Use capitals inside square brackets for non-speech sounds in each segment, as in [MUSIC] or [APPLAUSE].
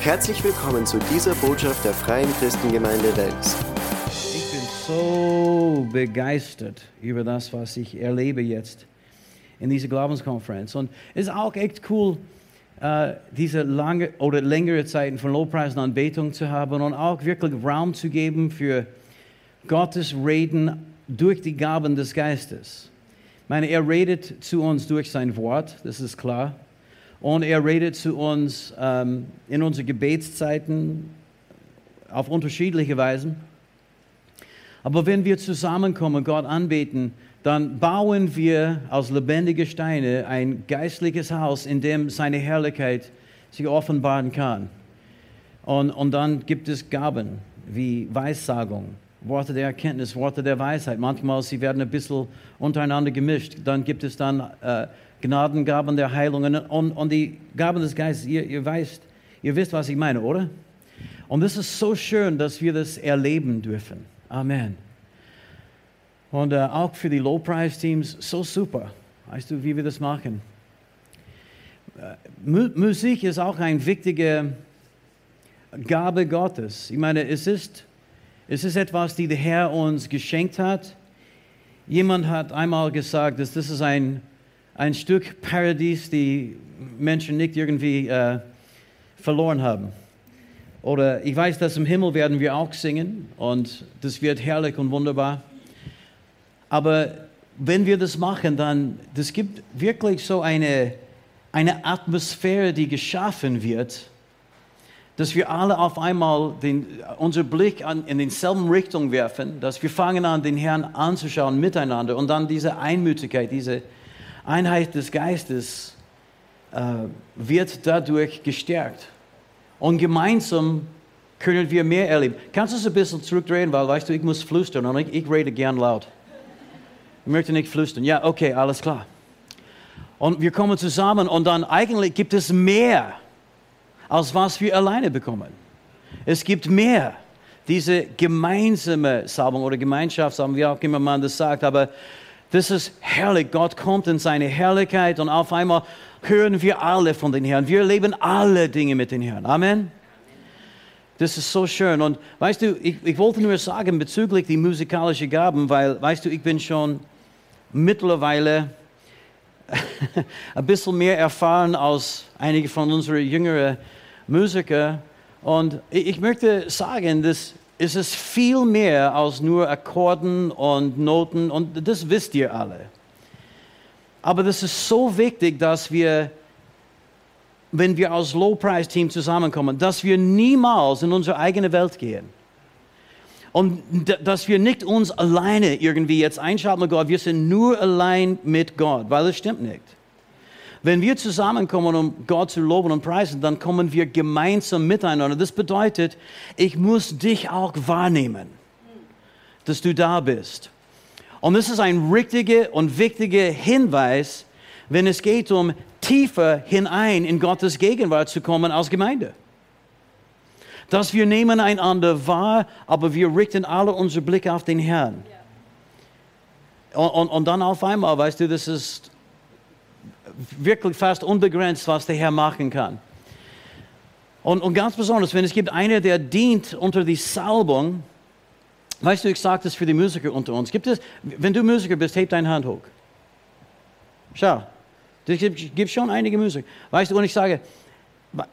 Herzlich willkommen zu dieser Botschaft der Freien Christengemeinde Wels. Ich bin so begeistert über das, was ich erlebe jetzt in dieser Glaubenskonferenz. Und es ist auch echt cool, äh, diese lange oder längere Zeiten von Lobpreis und Anbetung zu haben und auch wirklich Raum zu geben für Gottes Reden durch die Gaben des Geistes. Ich meine, er redet zu uns durch sein Wort, das ist klar. Und er redet zu uns ähm, in unseren Gebetszeiten auf unterschiedliche Weisen. Aber wenn wir zusammenkommen, Gott anbeten, dann bauen wir aus lebendigen Steinen ein geistliches Haus, in dem seine Herrlichkeit sich offenbaren kann. Und, und dann gibt es Gaben wie Weissagung, Worte der Erkenntnis, Worte der Weisheit. Manchmal sie werden ein bisschen untereinander gemischt. Dann gibt es dann äh, Gnadengaben der Heilung und, und die Gaben des Geistes. Ihr, ihr, weißt, ihr wisst, was ich meine, oder? Und es ist so schön, dass wir das erleben dürfen. Amen. Und äh, auch für die Low-Price-Teams so super. Weißt du, wie wir das machen? Äh, Musik ist auch eine wichtige Gabe Gottes. Ich meine, es ist, es ist etwas, die der Herr uns geschenkt hat. Jemand hat einmal gesagt, dass das ist ein, ein Stück Paradies, die Menschen nicht irgendwie äh, verloren haben. Oder ich weiß, dass im Himmel werden wir auch singen und das wird herrlich und wunderbar. Aber wenn wir das machen, dann das gibt wirklich so eine, eine Atmosphäre, die geschaffen wird, dass wir alle auf einmal den, unser Blick an, in denselben Richtung werfen, dass wir fangen an, den Herrn anzuschauen miteinander und dann diese Einmütigkeit, diese Einheit des Geistes äh, wird dadurch gestärkt. Und gemeinsam können wir mehr erleben. Kannst du es ein bisschen zurückdrehen, weil weißt du, ich muss flüstern und ich, ich rede gern laut. Ich möchte nicht flüstern. Ja, okay, alles klar. Und wir kommen zusammen und dann eigentlich gibt es mehr, als was wir alleine bekommen. Es gibt mehr. Diese gemeinsame Salbung oder Gemeinschaftssalbung, wie auch immer man das sagt, aber das ist herrlich. Gott kommt in seine Herrlichkeit und auf einmal hören wir alle von den Herrn. Wir erleben alle Dinge mit den Herrn. Amen. Das ist so schön. Und weißt du, ich, ich wollte nur sagen bezüglich die musikalischen Gaben, weil, weißt du, ich bin schon mittlerweile [LAUGHS] ein bisschen mehr erfahren als einige von unseren jüngeren Musikern. Und ich möchte sagen, dass es ist viel mehr als nur Akkorden und Noten und das wisst ihr alle. Aber das ist so wichtig, dass wir, wenn wir als Low-Price-Team zusammenkommen, dass wir niemals in unsere eigene Welt gehen. Und dass wir nicht uns alleine irgendwie jetzt einschalten mit Gott, wir sind nur allein mit Gott, weil das stimmt nicht. Wenn wir zusammenkommen, um Gott zu loben und preisen, dann kommen wir gemeinsam miteinander. Das bedeutet, ich muss dich auch wahrnehmen, dass du da bist. Und das ist ein richtiger und wichtiger Hinweis, wenn es geht um tiefer hinein in Gottes Gegenwart zu kommen als Gemeinde dass wir nehmen einander wahr, aber wir richten alle unseren Blick auf den Herrn. Und, und, und dann auf einmal, weißt du, das ist wirklich fast unbegrenzt, was der Herr machen kann. Und, und ganz besonders, wenn es gibt einer, der dient unter die Salbung, weißt du, ich sage das für die Musiker unter uns. Gibt es, wenn du Musiker bist, heb deine Hand hoch. Schau, es gibt, schon einige Musiker. Weißt du, und ich sage,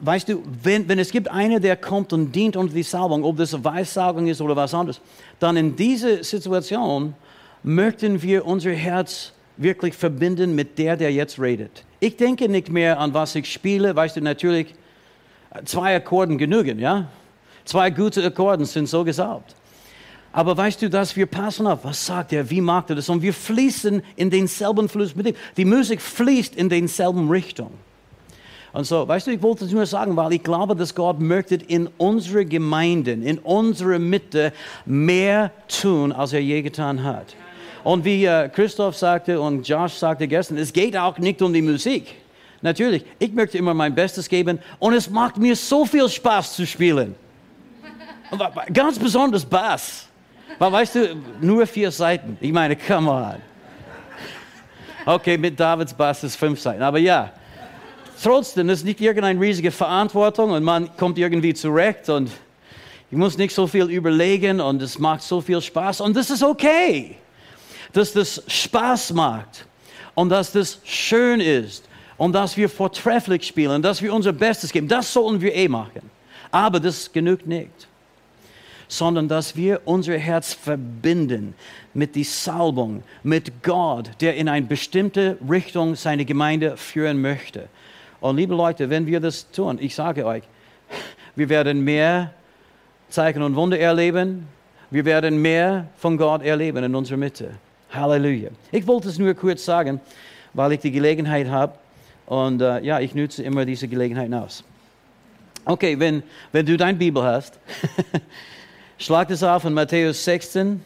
Weißt du, wenn, wenn es gibt einer, der kommt und dient unter die Salbung, ob das Weissagung ist oder was anderes, dann in dieser Situation möchten wir unser Herz wirklich verbinden mit der, der jetzt redet. Ich denke nicht mehr an was ich spiele, weißt du, natürlich, zwei Akkorden genügen, ja? Zwei gute Akkorden sind so gesagt. Aber weißt du, dass wir passen auf, was sagt er, wie macht er das? Und wir fließen in denselben Fluss mit ihm. Die Musik fließt in denselben Richtung. Und so, weißt du, ich wollte es nur sagen, weil ich glaube, dass Gott möchte in unserer Gemeinden, in unserer Mitte mehr tun, als er je getan hat. Und wie äh, Christoph sagte und Josh sagte gestern, es geht auch nicht um die Musik. Natürlich, ich möchte immer mein Bestes geben und es macht mir so viel Spaß zu spielen. Ganz besonders Bass. Weil, weißt du, nur vier Seiten. Ich meine, come on. Okay, mit Davids Bass ist fünf Seiten, aber ja. trotzdem, das ist nicht irgendeine riesige Verantwortung und man kommt irgendwie zurecht und ich muss nicht so viel überlegen und es macht so viel Spaß und das ist okay, dass das Spaß macht und dass das schön ist und dass wir vortrefflich spielen, dass wir unser Bestes geben. Das sollten wir eh machen. Aber das genügt nicht sondern dass wir unser Herz verbinden mit der Salbung, mit Gott, der in eine bestimmte Richtung seine Gemeinde führen möchte. Und liebe Leute, wenn wir das tun, ich sage euch, wir werden mehr Zeichen und Wunder erleben, wir werden mehr von Gott erleben in unserer Mitte. Halleluja. Ich wollte es nur kurz sagen, weil ich die Gelegenheit habe und uh, ja, ich nutze immer diese Gelegenheit aus. Okay, wenn, wenn du deine Bibel hast, [LAUGHS] Schlag das auf in Matthäus 16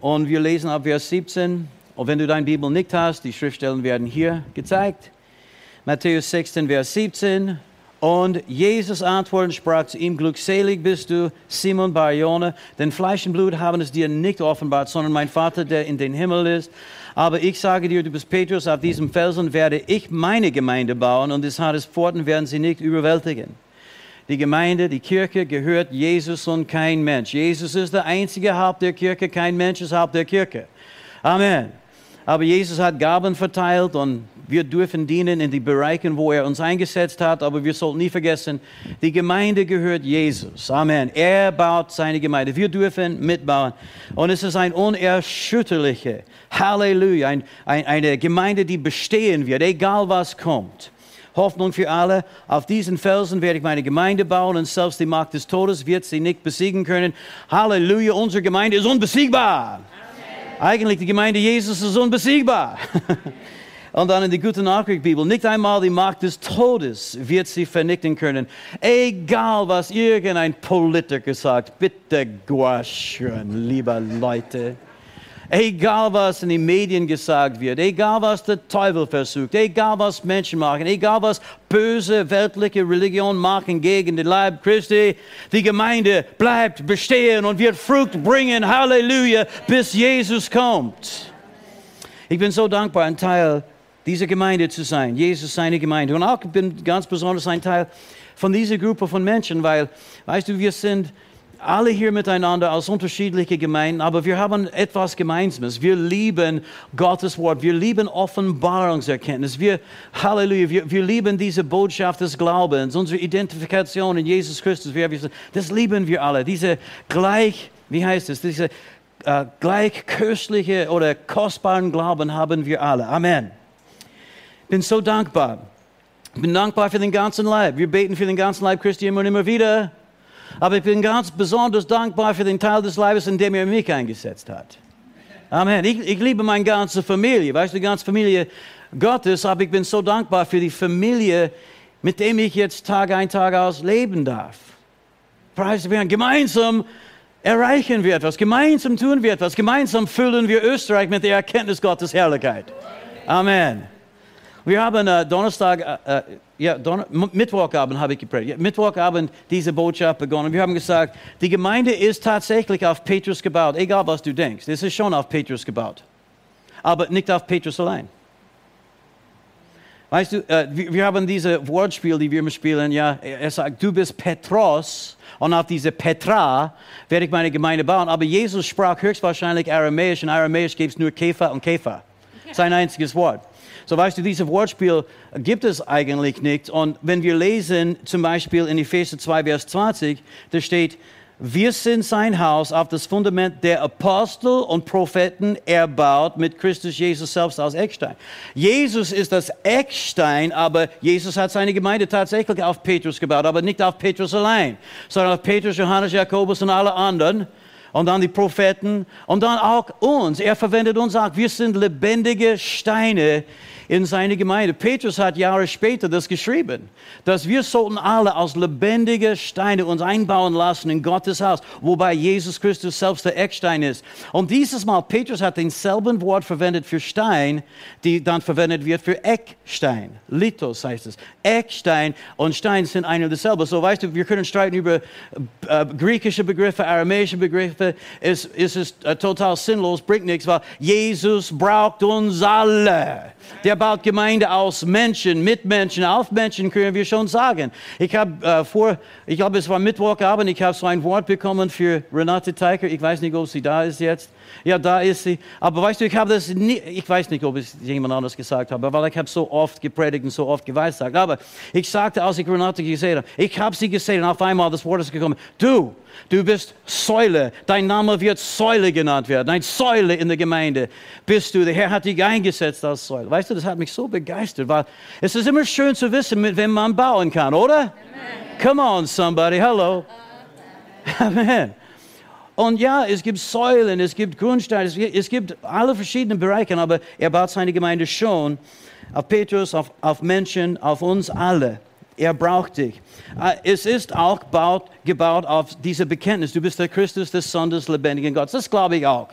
und wir lesen ab Vers 17. Und wenn du deine Bibel nicht hast, die Schriftstellen werden hier gezeigt. Matthäus 16, Vers 17. Und Jesus antwortend sprach zu ihm, glückselig bist du, Simon Barjona, denn Fleisch und Blut haben es dir nicht offenbart, sondern mein Vater, der in den Himmel ist. Aber ich sage dir, du bist Petrus, auf diesem Felsen werde ich meine Gemeinde bauen und des Hades Pforten werden sie nicht überwältigen. Die Gemeinde, die Kirche gehört Jesus und kein Mensch. Jesus ist der einzige Haupt der Kirche, kein Mensch ist Haupt der Kirche. Amen. Aber Jesus hat Gaben verteilt und wir dürfen dienen in den Bereichen, wo er uns eingesetzt hat. Aber wir sollten nie vergessen, die Gemeinde gehört Jesus. Amen. Er baut seine Gemeinde. Wir dürfen mitbauen. Und es ist ein unerschütterliche, Halleluja, ein, ein, eine Gemeinde, die bestehen wird, egal was kommt. Hoffnung für alle. Auf diesen Felsen werde ich meine Gemeinde bauen und selbst die Macht des Todes wird sie nicht besiegen können. Halleluja, unsere Gemeinde ist unbesiegbar. Eigentlich [LAUGHS] die Gemeinde Jesus ist unbesiegbar. Und dann in die gute Nachricht nicht einmal die Macht des Todes wird sie vernichten können. Egal was irgendein Politiker sagt, bitte schön, liebe Leute. Egal was in den Medien gesagt wird, egal was der Teufel versucht, egal was Menschen machen, egal was böse weltliche Religion machen gegen den Leib Christi, die Gemeinde bleibt bestehen und wird Frucht bringen, Halleluja, bis Jesus kommt. Ich bin so dankbar, ein Teil dieser Gemeinde zu sein, Jesus seine Gemeinde. Und auch bin ganz besonders ein Teil von dieser Gruppe von Menschen, weil, weißt du, wir sind alle hier miteinander aus unterschiedlichen Gemeinden, aber wir haben etwas Gemeinsames. Wir lieben Gottes Wort, wir lieben Offenbarungserkenntnis, wir, Halleluja, wir, wir lieben diese Botschaft des Glaubens, unsere Identifikation in Jesus Christus. Wir, das lieben wir alle, diese gleich, wie heißt es, diese äh, gleich köstliche oder kostbaren Glauben haben wir alle. Amen. Bin so dankbar. Bin dankbar für den ganzen Leib. Wir beten für den ganzen Leib Christi immer und immer wieder. Aber ich bin ganz besonders dankbar für den Teil des Leibes, in dem er mich eingesetzt hat. Amen. Ich, ich liebe meine ganze Familie, weißt du, die ganze Familie Gottes, aber ich bin so dankbar für die Familie, mit dem ich jetzt Tag ein, Tag aus leben darf. Preis werden gemeinsam erreichen wir etwas, gemeinsam tun wir etwas, gemeinsam füllen wir Österreich mit der Erkenntnis Gottes Herrlichkeit. Amen. Wir haben äh, Donnerstag, äh, äh ja, Donner Mittwochabend habe ich gepredigt. Mittwochabend diese Botschaft begonnen. Wir haben gesagt, die Gemeinde ist tatsächlich auf Petrus gebaut, egal was du denkst. Es ist schon auf Petrus gebaut, aber nicht auf Petrus allein. Weißt du, äh, wir, wir, haben diese Wortspiel, die wir immer spielen. Ja, er sagt, du bist Petros und auf diese Petra werde ich meine Gemeinde bauen. Aber Jesus sprach höchstwahrscheinlich Aramäisch und Aramäisch gibt es nur Käfer und Käfer. Sein einziges Wort. So weißt du, dieses Wortspiel gibt es eigentlich nicht. Und wenn wir lesen, zum Beispiel in Epheser 2, Vers 20, da steht, wir sind sein Haus auf das Fundament der Apostel und Propheten erbaut mit Christus Jesus selbst als Eckstein. Jesus ist das Eckstein, aber Jesus hat seine Gemeinde tatsächlich auf Petrus gebaut, aber nicht auf Petrus allein, sondern auf Petrus, Johannes, Jakobus und alle anderen und dann die Propheten und dann auch uns. Er verwendet uns auch. Wir sind lebendige Steine in seine Gemeinde. Petrus hat Jahre später das geschrieben, dass wir sollten alle als lebendige Steine uns einbauen lassen in Gottes Haus, wobei Jesus Christus selbst der Eckstein ist. Und dieses Mal, Petrus hat denselben Wort verwendet für Stein, die dann verwendet wird für Eckstein. Lithos heißt es. Eckstein und Stein sind ein und dasselbe. So weißt du, wir können streiten über äh, griechische Begriffe, aramäische Begriffe, Geschäfte ist, ist es äh, total sinnlos, bringt nichts, weil Jesus braucht uns alle. Der baut Gemeinde aus Menschen, Mitmenschen, auf Menschen, können wir schon sagen. Ich habe äh, vor, ich glaube, es war Mittwochabend, ich habe so ein Wort bekommen für Renate Teicher. Ich weiß nicht, ob sie da ist jetzt. Ja, da ist sie. Aber weißt du, ich habe das nie, ich weiß nicht, ob es jemand anders gesagt habe, weil ich habe so oft gepredigt und so oft geweissagt. Aber ich sagte, als ich Renate gesehen habe, ich habe sie gesehen und auf einmal das Wort ist gekommen. Du, du bist Säule. Dein Name wird Säule genannt werden. Ein Säule in der Gemeinde bist du. Der Herr hat dich eingesetzt als Säule. Weißt du, das hat mich so begeistert, weil es ist immer schön zu wissen, mit wem man bauen kann, oder? Amen. Come on, somebody. Hello. Amen. Und ja, es gibt Säulen, es gibt Grundsteine, es gibt alle verschiedenen Bereiche, aber er baut seine Gemeinde schon auf Petrus, auf, auf Menschen, auf uns alle. Er braucht dich. Äh, es ist auch gebaut, auf diese Bekenntnis. Du bist der Christus des Sohn des lebendigen Gottes. Das glaube ich auch.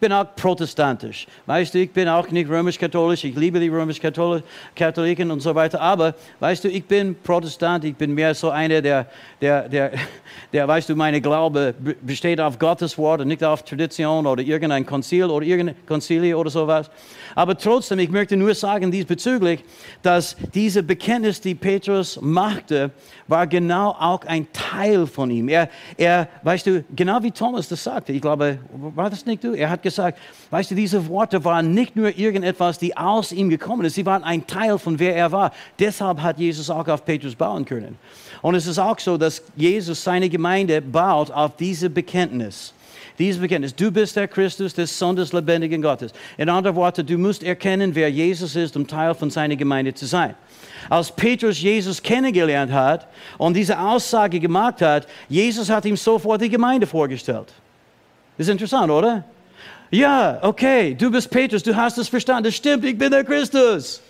Bin auch protestantisch. Weißt du, ich bin auch nicht römisch-katholisch. Ich liebe die römisch-Katholiken und so weiter. Aber, weißt du, ich bin Protestant. Ich bin mehr so einer, der, der, der, [LAUGHS] der, weißt du, meine Glaube besteht auf Gottes Wort und nicht auf Tradition oder irgendein Konzil oder irgendein Konzili oder sowas. Aber trotzdem, ich möchte nur sagen diesbezüglich, dass diese Bekenntnis, die Petrus machte, war genau auch ein Teil von ihm. Er, er, weißt du, genau wie Thomas das sagte, ich glaube, war das nicht du? Er hat gesagt, weißt du, diese Worte waren nicht nur irgendetwas, die aus ihm gekommen ist, sie waren ein Teil von wer er war. Deshalb hat Jesus auch auf Petrus bauen können. Und es ist auch so, dass Jesus seine Gemeinde baut auf diese Bekenntnis dieses Bekenntnis. Du bist der Christus, der Sohn des lebendigen Gottes. In anderen Worten, du musst erkennen, wer Jesus ist, um Teil von seiner Gemeinde zu sein. Als Petrus Jesus kennengelernt hat und diese Aussage gemacht hat, Jesus hat ihm sofort die Gemeinde vorgestellt. Das ist interessant, oder? Ja, okay, du bist Petrus, du hast es verstanden. Das stimmt, ich bin der Christus.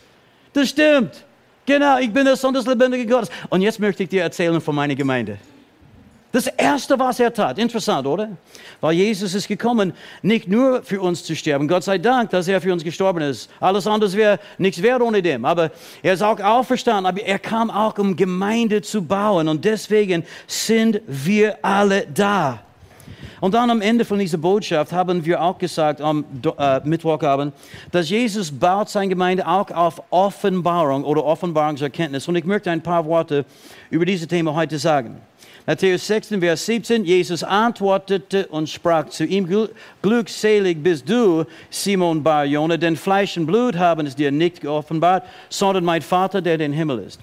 Das stimmt. Genau, ich bin der Sohn des lebendigen Gottes. Und jetzt möchte ich dir erzählen von meiner Gemeinde. Das Erste, was er tat, interessant, oder? Weil Jesus ist gekommen, nicht nur für uns zu sterben. Gott sei Dank, dass er für uns gestorben ist. Alles andere wäre nichts wert ohne dem. Aber er ist auch auferstanden. Aber er kam auch, um Gemeinde zu bauen. Und deswegen sind wir alle da. Und dann am Ende von dieser Botschaft haben wir auch gesagt am äh, Mittwochabend, dass Jesus baut seine Gemeinde auch auf Offenbarung oder Offenbarungserkenntnis. Und ich möchte ein paar Worte über dieses Thema heute sagen. Matthäus 16, Vers 17, Jesus antwortete und sprach zu ihm, glückselig bist du, Simon Bar-Jona, denn Fleisch und Blut haben es dir nicht geoffenbart, sondern mein Vater, der den Himmel ist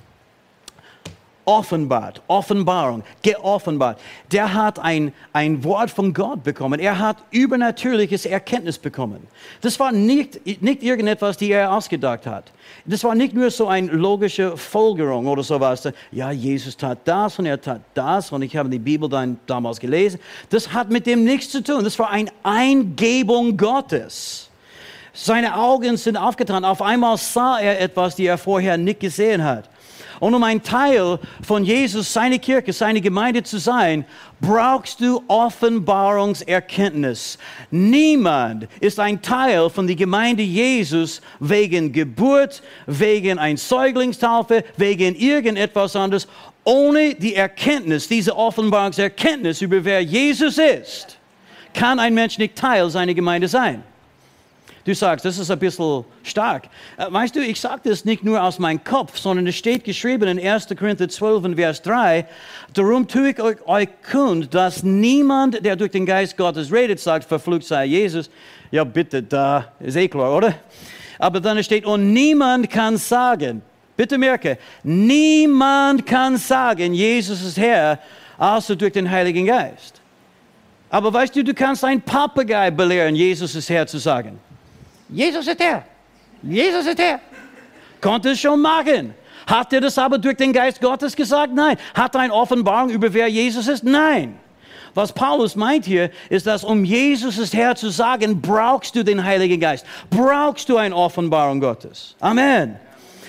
offenbart, Offenbarung, geoffenbart. Der hat ein, ein Wort von Gott bekommen. Er hat übernatürliches Erkenntnis bekommen. Das war nicht, nicht irgendetwas, die er ausgedacht hat. Das war nicht nur so eine logische Folgerung oder sowas. Ja, Jesus tat das und er tat das und ich habe die Bibel dann damals gelesen. Das hat mit dem nichts zu tun. Das war eine Eingebung Gottes. Seine Augen sind aufgetan. Auf einmal sah er etwas, die er vorher nicht gesehen hat. Und um ein Teil von Jesus, seine Kirche, seine Gemeinde zu sein, brauchst du Offenbarungserkenntnis. Niemand ist ein Teil von der Gemeinde Jesus wegen Geburt, wegen ein Säuglingstaufe, wegen irgendetwas anderes, ohne die Erkenntnis, diese Offenbarungserkenntnis über wer Jesus ist, kann ein Mensch nicht Teil seiner Gemeinde sein. Du sagst, das ist ein bisschen stark. Äh, weißt du, ich sage das nicht nur aus meinem Kopf, sondern es steht geschrieben in 1. Korinther 12, Vers 3, darum tue ich euch kund, dass niemand, der durch den Geist Gottes redet, sagt, verflucht sei Jesus. Ja, bitte, da ist eh klar, oder? Aber dann steht, und niemand kann sagen, bitte merke, niemand kann sagen, Jesus ist Herr, außer durch den Heiligen Geist. Aber weißt du, du kannst einen Papagei belehren, Jesus ist Herr zu sagen. Jesus ist der. Jesus ist der. Konnte es schon machen. Hat er das aber durch den Geist Gottes gesagt? Nein. Hat er eine Offenbarung über wer Jesus ist? Nein. Was Paulus meint hier, ist, dass um Jesus ist Herr zu sagen, brauchst du den Heiligen Geist. Brauchst du eine Offenbarung Gottes. Amen.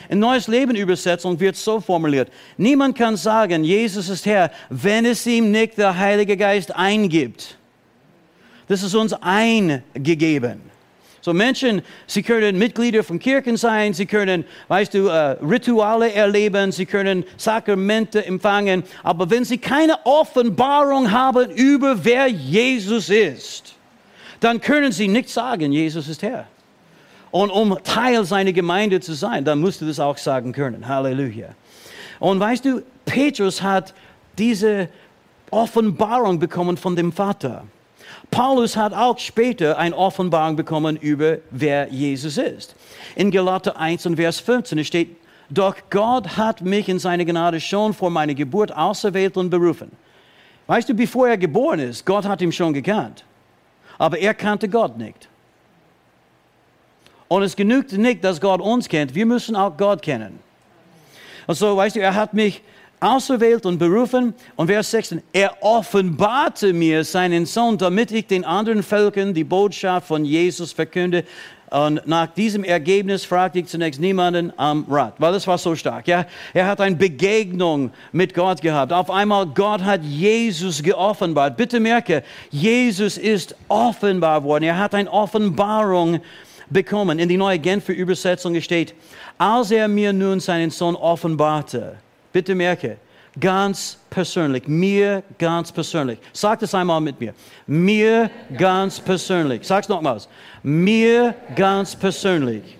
In Neues Leben Übersetzung wird so formuliert. Niemand kann sagen, Jesus ist Herr, wenn es ihm nicht der Heilige Geist eingibt. Das ist uns eingegeben. So Menschen, sie können Mitglieder von Kirchen sein, sie können, weißt du, äh, Rituale erleben, sie können Sakramente empfangen, aber wenn sie keine Offenbarung haben über wer Jesus ist, dann können sie nicht sagen, Jesus ist Herr. Und um Teil seiner Gemeinde zu sein, dann musst du das auch sagen können. Halleluja. Und weißt du, Petrus hat diese Offenbarung bekommen von dem Vater. Paulus hat auch später eine Offenbarung bekommen über wer Jesus ist. In Galater 1 und Vers 15 steht, doch Gott hat mich in seiner Gnade schon vor meiner Geburt auserwählt und berufen. Weißt du, bevor er geboren ist, Gott hat ihn schon gekannt. Aber er kannte Gott nicht. Und es genügt nicht, dass Gott uns kennt, wir müssen auch Gott kennen. Und so, weißt du, er hat mich auserwählt und berufen. Und Vers 16, er offenbarte mir seinen Sohn, damit ich den anderen Völkern die Botschaft von Jesus verkünde. Und nach diesem Ergebnis fragte ich zunächst niemanden am Rat, weil das war so stark. Ja? Er hat eine Begegnung mit Gott gehabt. Auf einmal Gott hat Jesus geoffenbart. Bitte merke, Jesus ist offenbar worden. Er hat eine Offenbarung bekommen. In die neue Genfer Übersetzung steht, als er mir nun seinen Sohn offenbarte, Bitte merke, ganz persönlich, mir ganz persönlich. Sag das einmal mit mir. Mir ganz persönlich. Sag's nochmals. Mir ganz persönlich.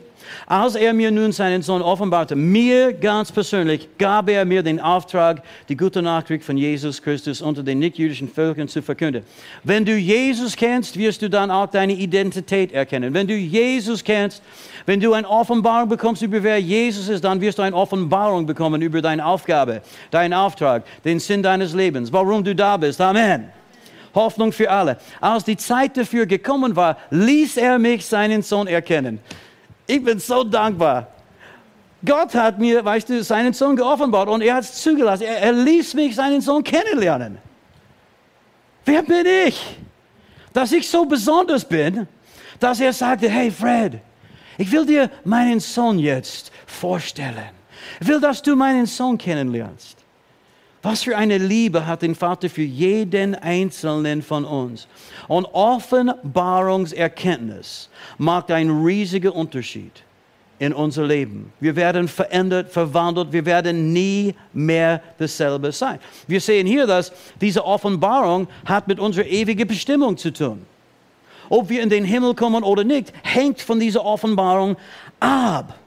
Als er mir nun seinen Sohn offenbarte, mir ganz persönlich, gab er mir den Auftrag, die gute Nachricht von Jesus Christus unter den nichtjüdischen Völkern zu verkünden. Wenn du Jesus kennst, wirst du dann auch deine Identität erkennen. Wenn du Jesus kennst, wenn du eine Offenbarung bekommst über wer Jesus ist, dann wirst du eine Offenbarung bekommen über deine Aufgabe, deinen Auftrag, den Sinn deines Lebens, warum du da bist. Amen. Hoffnung für alle. Als die Zeit dafür gekommen war, ließ er mich seinen Sohn erkennen. Ich bin so dankbar. Gott hat mir, weißt du, seinen Sohn geoffenbart und er hat es zugelassen. Er, er ließ mich seinen Sohn kennenlernen. Wer bin ich? Dass ich so besonders bin, dass er sagte, hey Fred, ich will dir meinen Sohn jetzt vorstellen. Ich will, dass du meinen Sohn kennenlernst. Was für eine Liebe hat den Vater für jeden Einzelnen von uns. Und Offenbarungserkenntnis macht einen riesigen Unterschied in unser Leben. Wir werden verändert, verwandelt, wir werden nie mehr dasselbe sein. Wir sehen hier, dass diese Offenbarung hat mit unserer ewigen Bestimmung zu tun ob wir in den Himmel kommen oder nicht, hängt von dieser Offenbarung ab.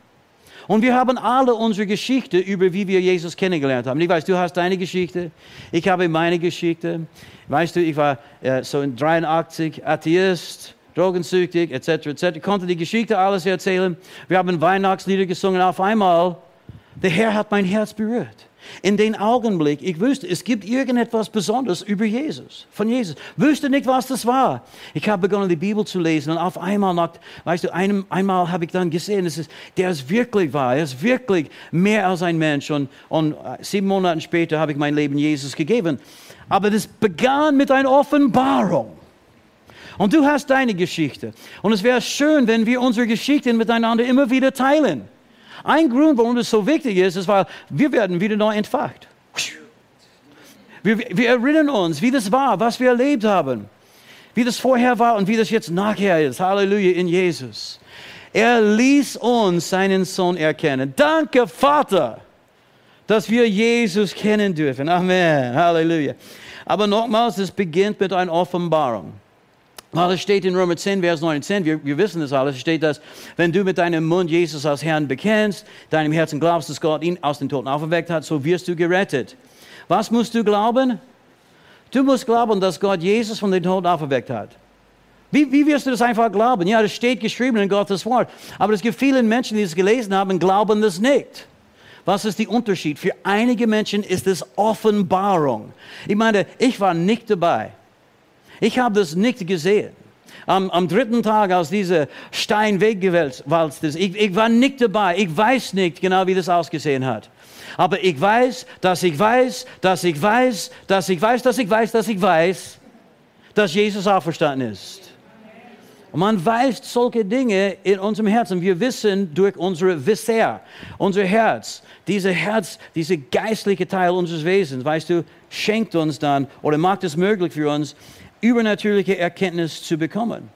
Und wir haben alle unsere Geschichte über, wie wir Jesus kennengelernt haben. Ich weiß, du hast deine Geschichte, ich habe meine Geschichte. Weißt du, ich war äh, so in 83 Atheist, drogensüchtig, etc., etc. Ich konnte die Geschichte alles erzählen. Wir haben Weihnachtslieder gesungen. Auf einmal, der Herr hat mein Herz berührt. In den Augenblick, ich wusste, es gibt irgendetwas Besonderes über Jesus, von Jesus. Wusste nicht, was das war. Ich habe begonnen, die Bibel zu lesen und auf einmal, nach, weißt du, einem, einmal habe ich dann gesehen, es ist, der ist wirklich wahr, er ist wirklich mehr als ein Mensch. Und, und äh, sieben Monate später habe ich mein Leben Jesus gegeben. Aber das begann mit einer Offenbarung. Und du hast deine Geschichte. Und es wäre schön, wenn wir unsere Geschichten miteinander immer wieder teilen. Ein Grund, warum das so wichtig ist, ist, weil wir werden wieder neu entfacht. Wir, wir erinnern uns, wie das war, was wir erlebt haben, wie das vorher war und wie das jetzt nachher ist. Halleluja in Jesus. Er ließ uns seinen Sohn erkennen. Danke, Vater, dass wir Jesus kennen dürfen. Amen. Halleluja. Aber nochmals, es beginnt mit einer Offenbarung. Weil es steht in Römer 10, Vers 19, wir, wir wissen das alles, es steht, dass wenn du mit deinem Mund Jesus als Herrn bekennst, deinem Herzen glaubst, dass Gott ihn aus den Toten auferweckt hat, so wirst du gerettet. Was musst du glauben? Du musst glauben, dass Gott Jesus von den Toten auferweckt hat. Wie, wie wirst du das einfach glauben? Ja, das steht geschrieben in Gottes Wort. Aber es gibt viele Menschen, die es gelesen haben glauben das nicht. Was ist der Unterschied? Für einige Menschen ist es Offenbarung. Ich meine, ich war nicht dabei. Ich habe das nicht gesehen. Am, am, dritten Tag, als dieser Stein weggewalzt ist, ich, ich war nicht dabei. Ich weiß nicht genau, wie das ausgesehen hat. Aber ich weiß, dass ich weiß, dass ich weiß, dass ich weiß, dass ich weiß, dass ich weiß, dass Jesus auferstanden ist. Und man weiß solche Dinge in unserem Herzen. Wir wissen durch unsere Visser, unser Herz, dieser Herz, dieser geistliche Teil unseres Wesens, weißt du, schenkt uns dann oder macht es möglich für uns, übernatürliche Erkenntnis zu bekommen.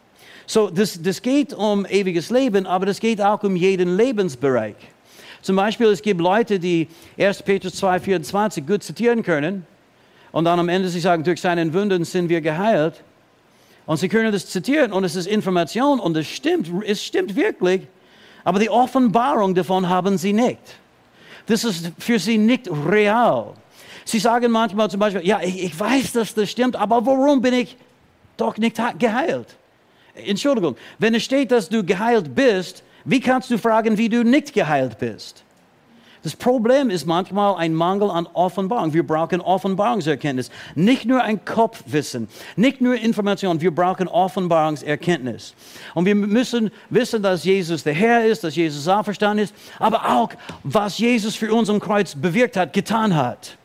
So, das, das geht um ewiges Leben, aber das geht auch um jeden Lebensbereich. Zum Beispiel, es gibt Leute, die 1. Petrus 2, 24 gut zitieren können und dann am Ende sie sagen, durch seinen Wunden sind wir geheilt. Und sie können das zitieren und es ist Information und es stimmt, es stimmt wirklich, aber die Offenbarung davon haben sie nicht. Das ist für sie nicht real. Sie sagen manchmal zum Beispiel, ja, ich, ich weiß, dass das stimmt, aber warum bin ich doch nicht geheilt? Entschuldigung, wenn es steht, dass du geheilt bist, wie kannst du fragen, wie du nicht geheilt bist? Das Problem ist manchmal ein Mangel an Offenbarung. Wir brauchen Offenbarungserkenntnis. Nicht nur ein Kopfwissen, nicht nur Information, wir brauchen Offenbarungserkenntnis. Und wir müssen wissen, dass Jesus der Herr ist, dass Jesus auferstanden ist, aber auch, was Jesus für uns am Kreuz bewirkt hat, getan hat.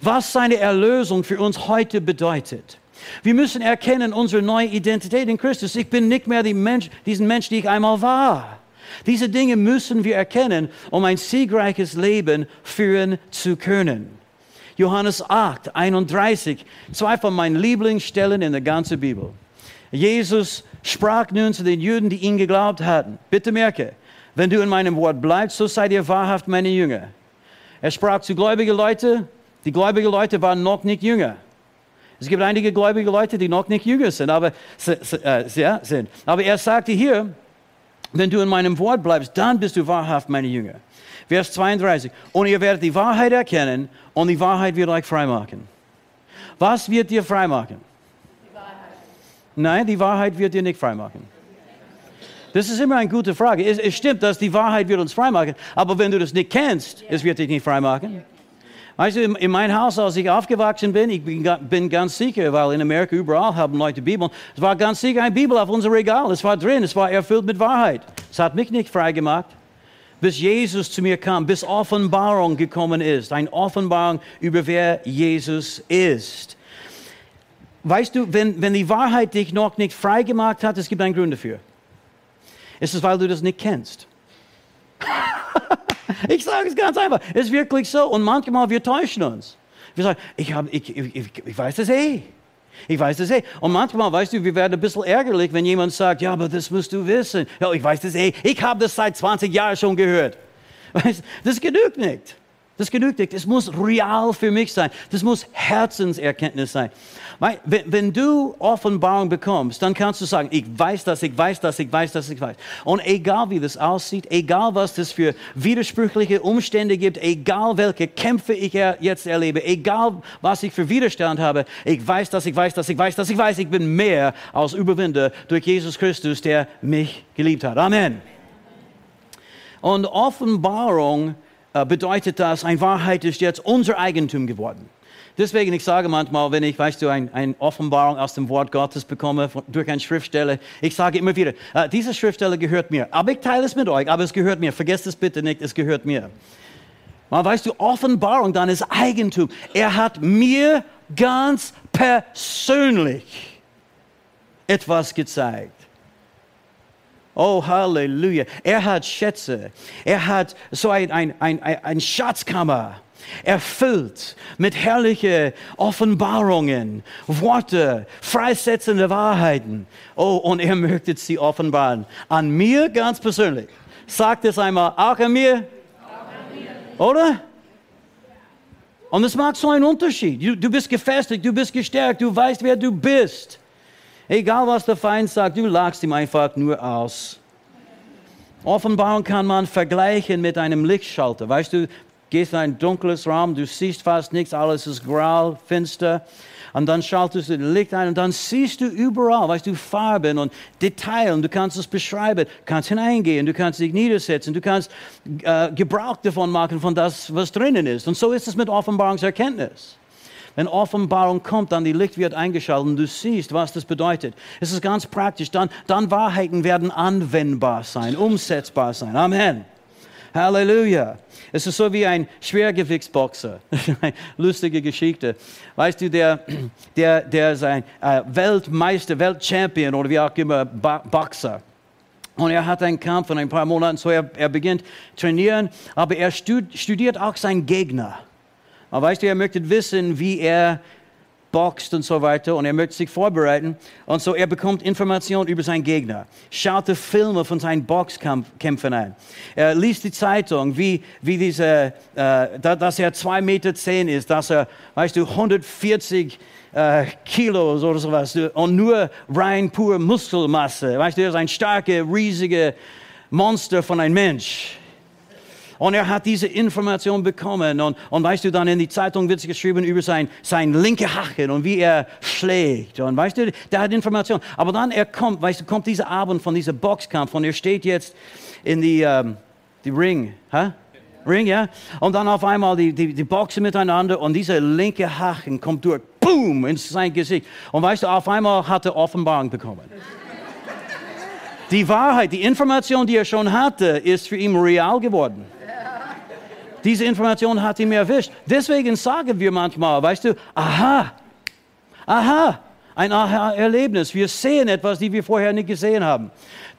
Was seine Erlösung für uns heute bedeutet. Wir müssen erkennen unsere neue Identität in Christus. Ich bin nicht mehr die Mensch, diesen Mensch, die ich einmal war. Diese Dinge müssen wir erkennen, um ein siegreiches Leben führen zu können. Johannes 8, 31, zwei von meinen Lieblingsstellen in der ganzen Bibel. Jesus sprach nun zu den Juden, die ihn geglaubt hatten. Bitte merke, wenn du in meinem Wort bleibst, so seid ihr wahrhaft meine Jünger. Er sprach zu gläubigen Leuten, die gläubigen Leute waren noch nicht Jünger. Es gibt einige gläubige Leute, die noch nicht Jünger sind, aber, äh, sind. aber er sagte hier, wenn du in meinem Wort bleibst, dann bist du wahrhaft meine Jünger. Vers 32. Und ihr werdet die Wahrheit erkennen und die Wahrheit wird euch freimachen. Was wird dir freimachen? Die Wahrheit. Nein, die Wahrheit wird dir nicht freimachen. Das ist immer eine gute Frage. Es, es stimmt, dass die Wahrheit wird uns freimachen, aber wenn du das nicht kennst, es wird dich nicht freimachen. Weißt du, in meinem Haus, als ich aufgewachsen bin, ich bin ganz sicher, weil in Amerika überall haben Leute Bibeln, es war ganz sicher eine Bibel auf unserem Regal, es war drin, es war erfüllt mit Wahrheit. Es hat mich nicht frei gemacht, bis Jesus zu mir kam, bis Offenbarung gekommen ist, eine Offenbarung über wer Jesus ist. Weißt du, wenn, wenn die Wahrheit dich noch nicht frei gemacht hat, es gibt einen Grund dafür. Es ist, weil du das nicht kennst. [LAUGHS] Ich sage es ganz einfach. Es ist wirklich so. Und manchmal wir täuschen uns. Wir sagen, ich, hab, ich, ich, ich weiß das eh. Ich weiß das eh. Und manchmal, weißt du, wir werden ein bisschen ärgerlich, wenn jemand sagt, ja, aber das musst du wissen. Ja, ich weiß das eh. Ich habe das seit 20 Jahren schon gehört. [LAUGHS] Weißt, das genügt nicht. Das genügt nicht. Es muss real für mich sein. Das muss Herzenserkenntnis sein. Weil, wenn, du Offenbarung bekommst, dann kannst du sagen, ich weiß das, ich weiß das, ich weiß das, ich weiß. Und egal wie das aussieht, egal was das für widersprüchliche Umstände gibt, egal welche Kämpfe ich jetzt erlebe, egal was ich für Widerstand habe, ich weiß das, ich weiß das, ich weiß das, ich weiß, ich bin mehr als Überwinder durch Jesus Christus, der mich geliebt hat. Amen. Und Offenbarung äh, bedeutet das, eine Wahrheit ist jetzt unser Eigentum geworden. Deswegen, ich sage manchmal, wenn ich, weißt du, eine ein Offenbarung aus dem Wort Gottes bekomme durch eine Schriftstelle, ich sage immer wieder, äh, diese Schriftstelle gehört mir. Aber ich teile es mit euch, aber es gehört mir. Vergesst es bitte nicht, es gehört mir. Man weißt du, Offenbarung dann ist Eigentum. Er hat mir ganz persönlich etwas gezeigt. Oh, Halleluja. Er hat Schätze. Er hat so ein, ein, ein, ein Schatzkammer erfüllt mit herrlichen Offenbarungen, Worte, freisetzende Wahrheiten. Oh, und er möchte sie offenbaren. An mir ganz persönlich. Sagt es einmal, auch an mir. Oder? Und es macht so einen Unterschied. Du, du bist gefestigt, du bist gestärkt, du weißt, wer du bist. Egal was der Feind sagt, du lachst ihm einfach nur aus. Offenbarung kann man vergleichen mit einem Lichtschalter. Weißt du, gehst in ein dunkles Raum, du siehst fast nichts, alles ist grau, finster. Und dann schaltest du das Licht ein und dann siehst du überall, weißt du, Farben und Details und du kannst es beschreiben, kannst hineingehen, du kannst dich niedersetzen, du kannst äh, Gebrauch davon machen, von das, was drinnen ist. Und so ist es mit Offenbarungserkenntnis. Wenn Offenbarung kommt, dann die Licht wird eingeschaltet und du siehst, was das bedeutet. Es ist ganz praktisch. Dann, dann Wahrheiten werden anwendbar sein, umsetzbar sein. Amen. Halleluja. Es ist so wie ein Schwergewichtsboxer. [LAUGHS] Lustige Geschichte. Weißt du, der, der, der ist ein äh, Weltmeister, Weltchampion oder wie auch immer, Boxer. Und er hat einen Kampf von ein paar Monaten, so er, er beginnt trainieren, aber er studiert auch seinen Gegner. Aber weißt du, er möchte wissen, wie er boxt und so weiter und er möchte sich vorbereiten. Und so er bekommt Informationen über seinen Gegner, schaute Filme von seinen Boxkämpfen ein. Er liest die Zeitung, wie, wie diese, äh, dass er 2,10 Meter zehn ist, dass er, weißt du, 140 äh, Kilos oder sowas und nur rein pure Muskelmasse. Weißt du, er ist ein starker, riesiger Monster von einem Mensch. Und er hat diese Information bekommen. Und, und weißt du, dann in die Zeitung wird es geschrieben über sein, sein linke Haken und wie er schlägt. Und weißt du, der hat Information. Aber dann er kommt, weißt du, kommt dieser Abend von diesem Boxkampf und er steht jetzt in die, ähm, die Ring. Huh? Ring, ja? Und dann auf einmal die, die, die boxen miteinander und dieser linke Haken kommt durch, boom, in sein Gesicht. Und weißt du, auf einmal hat er Offenbarung bekommen. Die Wahrheit, die Information, die er schon hatte, ist für ihn real geworden. Diese Information hat ihn erwischt. Deswegen sagen wir manchmal, weißt du, aha, aha, ein Aha-Erlebnis. Wir sehen etwas, die wir vorher nicht gesehen haben.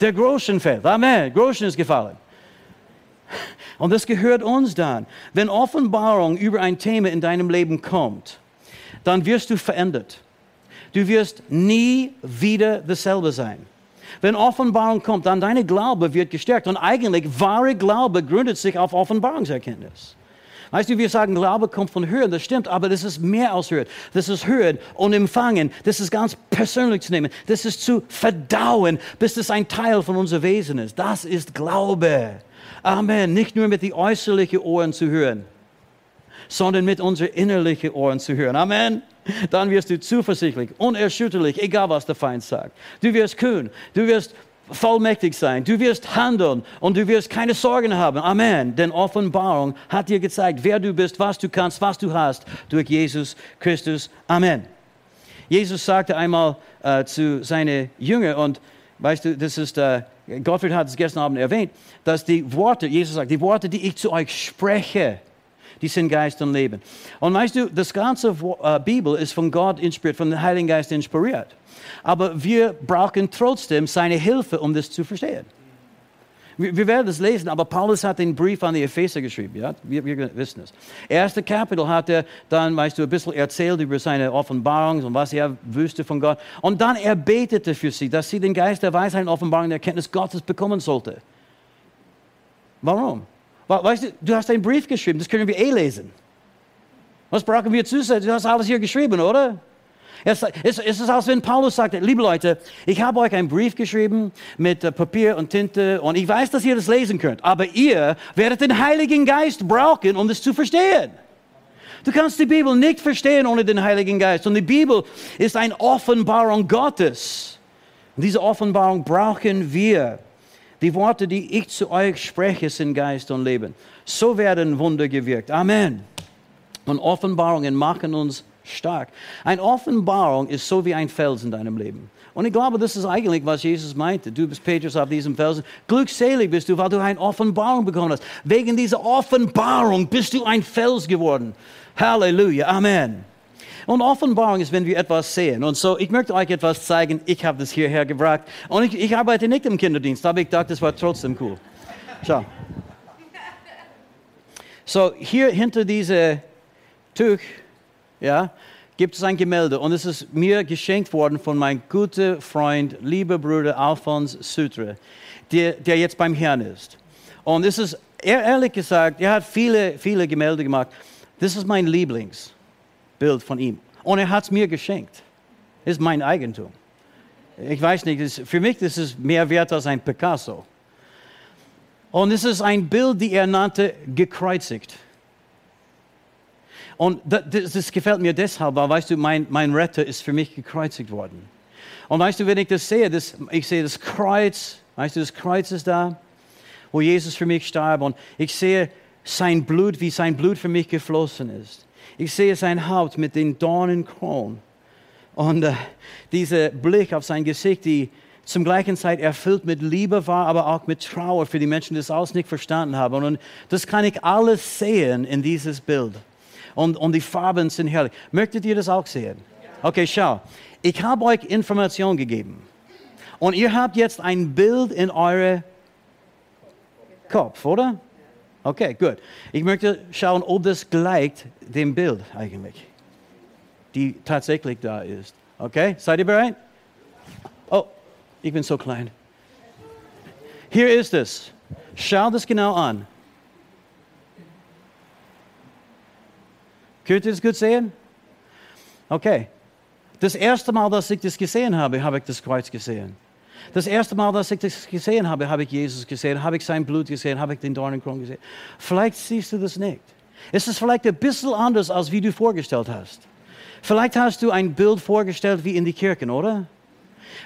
Der Groschen fällt. Amen. Groschen ist gefallen. Und das gehört uns dann. Wenn Offenbarung über ein Thema in deinem Leben kommt, dann wirst du verändert. Du wirst nie wieder dasselbe sein. Wenn Offenbarung kommt, dann deine Glaube wird gestärkt. Und eigentlich, wahre Glaube gründet sich auf Offenbarungserkenntnis. Weißt du, wir sagen, Glaube kommt von Hören, das stimmt, aber das ist mehr als Hören. Das ist Hören und Empfangen. Das ist ganz persönlich zu nehmen. Das ist zu verdauen, bis das ein Teil von unserem Wesen ist. Das ist Glaube. Amen. Nicht nur mit den äußerlichen Ohren zu hören, sondern mit unseren innerlichen Ohren zu hören. Amen dann wirst du zuversichtlich, unerschütterlich, egal was der Feind sagt. Du wirst kühn, du wirst vollmächtig sein, du wirst handeln und du wirst keine Sorgen haben. Amen. Denn Offenbarung hat dir gezeigt, wer du bist, was du kannst, was du hast durch Jesus Christus. Amen. Jesus sagte einmal äh, zu seinen Jüngern und weißt du, das ist, äh, Gottfried hat es gestern Abend erwähnt, dass die Worte, Jesus sagt, die Worte, die ich zu euch spreche, die sind Geist und Leben. Und weißt du, das ganze Bibel ist von Gott inspiriert, von dem Heiligen Geist inspiriert. Aber wir brauchen trotzdem seine Hilfe, um das zu verstehen. Wir, werden es lesen, aber Paulus hat den Brief an die Epheser geschrieben. Ja? Wir, wir wissen es. Erste Kapitel hat er dann, weißt du, ein bisschen erzählt über seine Offenbarung und was er wüsste von Gott. Und dann er betete für sie, dass sie den Geist der Weisheit Offenbarung und Erkenntnis Gottes bekommen sollte. Warum? Weißt du, du hast einen Brief geschrieben, das können wir eh lesen. Was brauchen wir zusätzlich? Du hast alles hier geschrieben, oder? Es, es, es ist, als wenn Paulus sagte, liebe Leute, ich habe euch einen Brief geschrieben mit äh, Papier und Tinte und ich weiß, dass ihr das lesen könnt, aber ihr werdet den Heiligen Geist brauchen, um das zu verstehen. Du kannst die Bibel nicht verstehen ohne den Heiligen Geist. Und die Bibel ist eine Offenbarung Gottes. Und diese Offenbarung brauchen wir. Die Worte, die ich zu euch spreche, sind Geist und Leben. So werden Wunder gewirkt. Amen. Und Offenbarungen machen uns stark. Eine Offenbarung ist so wie ein Fels in deinem Leben. Und ich glaube, das ist eigentlich, was Jesus meinte. Du bist Petrus auf diesem Felsen. Glückselig bist du, weil du eine Offenbarung bekommen hast. Wegen dieser Offenbarung bist du ein Fels geworden. Halleluja. Amen. Und Offenbarung ist, wenn wir etwas sehen. Und so, ich möchte euch etwas zeigen. Ich habe das hierher gebracht. Und ich, ich arbeite nicht im Kinderdienst, aber ich dachte, das war trotzdem cool. Schau. So, hier hinter diesem Tuch, ja, gibt es ein Gemälde. Und es ist mir geschenkt worden von meinem guten Freund, lieber Bruder Alphonse Sutre, der, der jetzt beim Herrn ist. Und es ist, ehrlich gesagt, er hat viele, viele Gemälde gemacht. Das ist mein Lieblings. Bild von ihm. Und er hat es mir geschenkt. Das ist mein Eigentum. Ich weiß nicht, das, für mich ist es mehr wert als ein Picasso. Und es ist ein Bild, die er nannte, gekreuzigt. Und das, das, gefällt mir deshalb, weil, weißt du, mein, mein Retter ist für mich gekreuzigt worden. Und weißt du, wenn ich das sehe, das, ich sehe das Kreuz, weißt du, das Kreuz ist da, wo Jesus für mich starb. Und ich sehe sein Blut, wie sein Blut für mich geflossen ist. Ich sehe sein Haupt mit den Dornenkronen. Und äh, dieser Blick auf sein Gesicht, die zum gleichen Zeit erfüllt mit Liebe war, aber auch mit Trauer für die Menschen, die das alles nicht verstanden haben. Und das kann ich alles sehen in dieses Bild. Und, und die Farben sind herrlich. Möchtet ihr das auch sehen? Okay, schau. Ich habe euch Informationen gegeben. Und ihr habt jetzt ein Bild in eurem Kopf, oder? Okay, gut. Ich möchte schauen, ob das gleicht dem Bild eigentlich. die tatsächlich da ist. Okay, seid ihr bereit? Oh, ich bin so klein. Hier ist es. Schau das genau an. Könnt ihr das gut sehen? Okay. Das erste Mal, dass ich das gesehen habe, habe ich das Kreuz gesehen. Das erste Mal, dass ich das gesehen habe, habe ich Jesus gesehen, habe ich sein Blut gesehen, habe ich den Dornenkron gesehen. Vielleicht siehst du das nicht. Es ist vielleicht ein bisschen anders, als wie du vorgestellt hast. Vielleicht hast du ein Bild vorgestellt wie in die Kirchen, oder?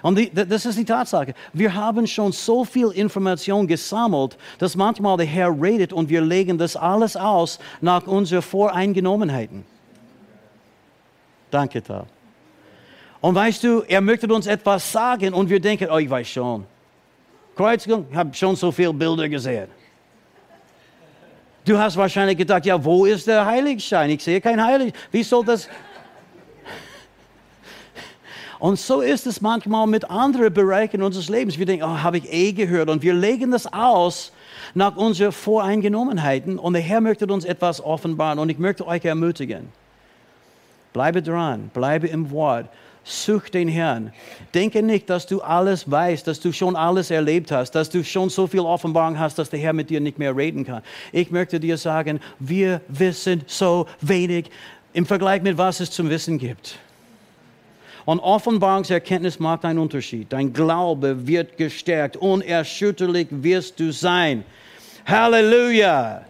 Und die, das ist die Tatsache. Wir haben schon so viel Information gesammelt, dass manchmal der Herr redet und wir legen das alles aus nach unseren Voreingenommenheiten. Danke, Tal. Und weißt du, er möchte uns etwas sagen und wir denken, oh, ich weiß schon. Kreuzigung, ich habe schon so viele Bilder gesehen. Du hast wahrscheinlich gedacht, ja, wo ist der Heiligschein? Ich sehe kein Heilig. Wie soll das? Und so ist es manchmal mit anderen Bereichen unseres Lebens. Wir denken, oh, habe ich eh gehört. Und wir legen das aus nach unseren Voreingenommenheiten. Und der Herr möchte uns etwas offenbaren. Und ich möchte euch ermutigen. Bleibe dran, bleibe im Wort. Such den Herrn. Denke nicht, dass du alles weißt, dass du schon alles erlebt hast, dass du schon so viel Offenbarung hast, dass der Herr mit dir nicht mehr reden kann. Ich möchte dir sagen, wir wissen so wenig im Vergleich mit was es zum Wissen gibt. Und Offenbarungserkenntnis macht einen Unterschied. Dein Glaube wird gestärkt. Unerschütterlich wirst du sein. Halleluja.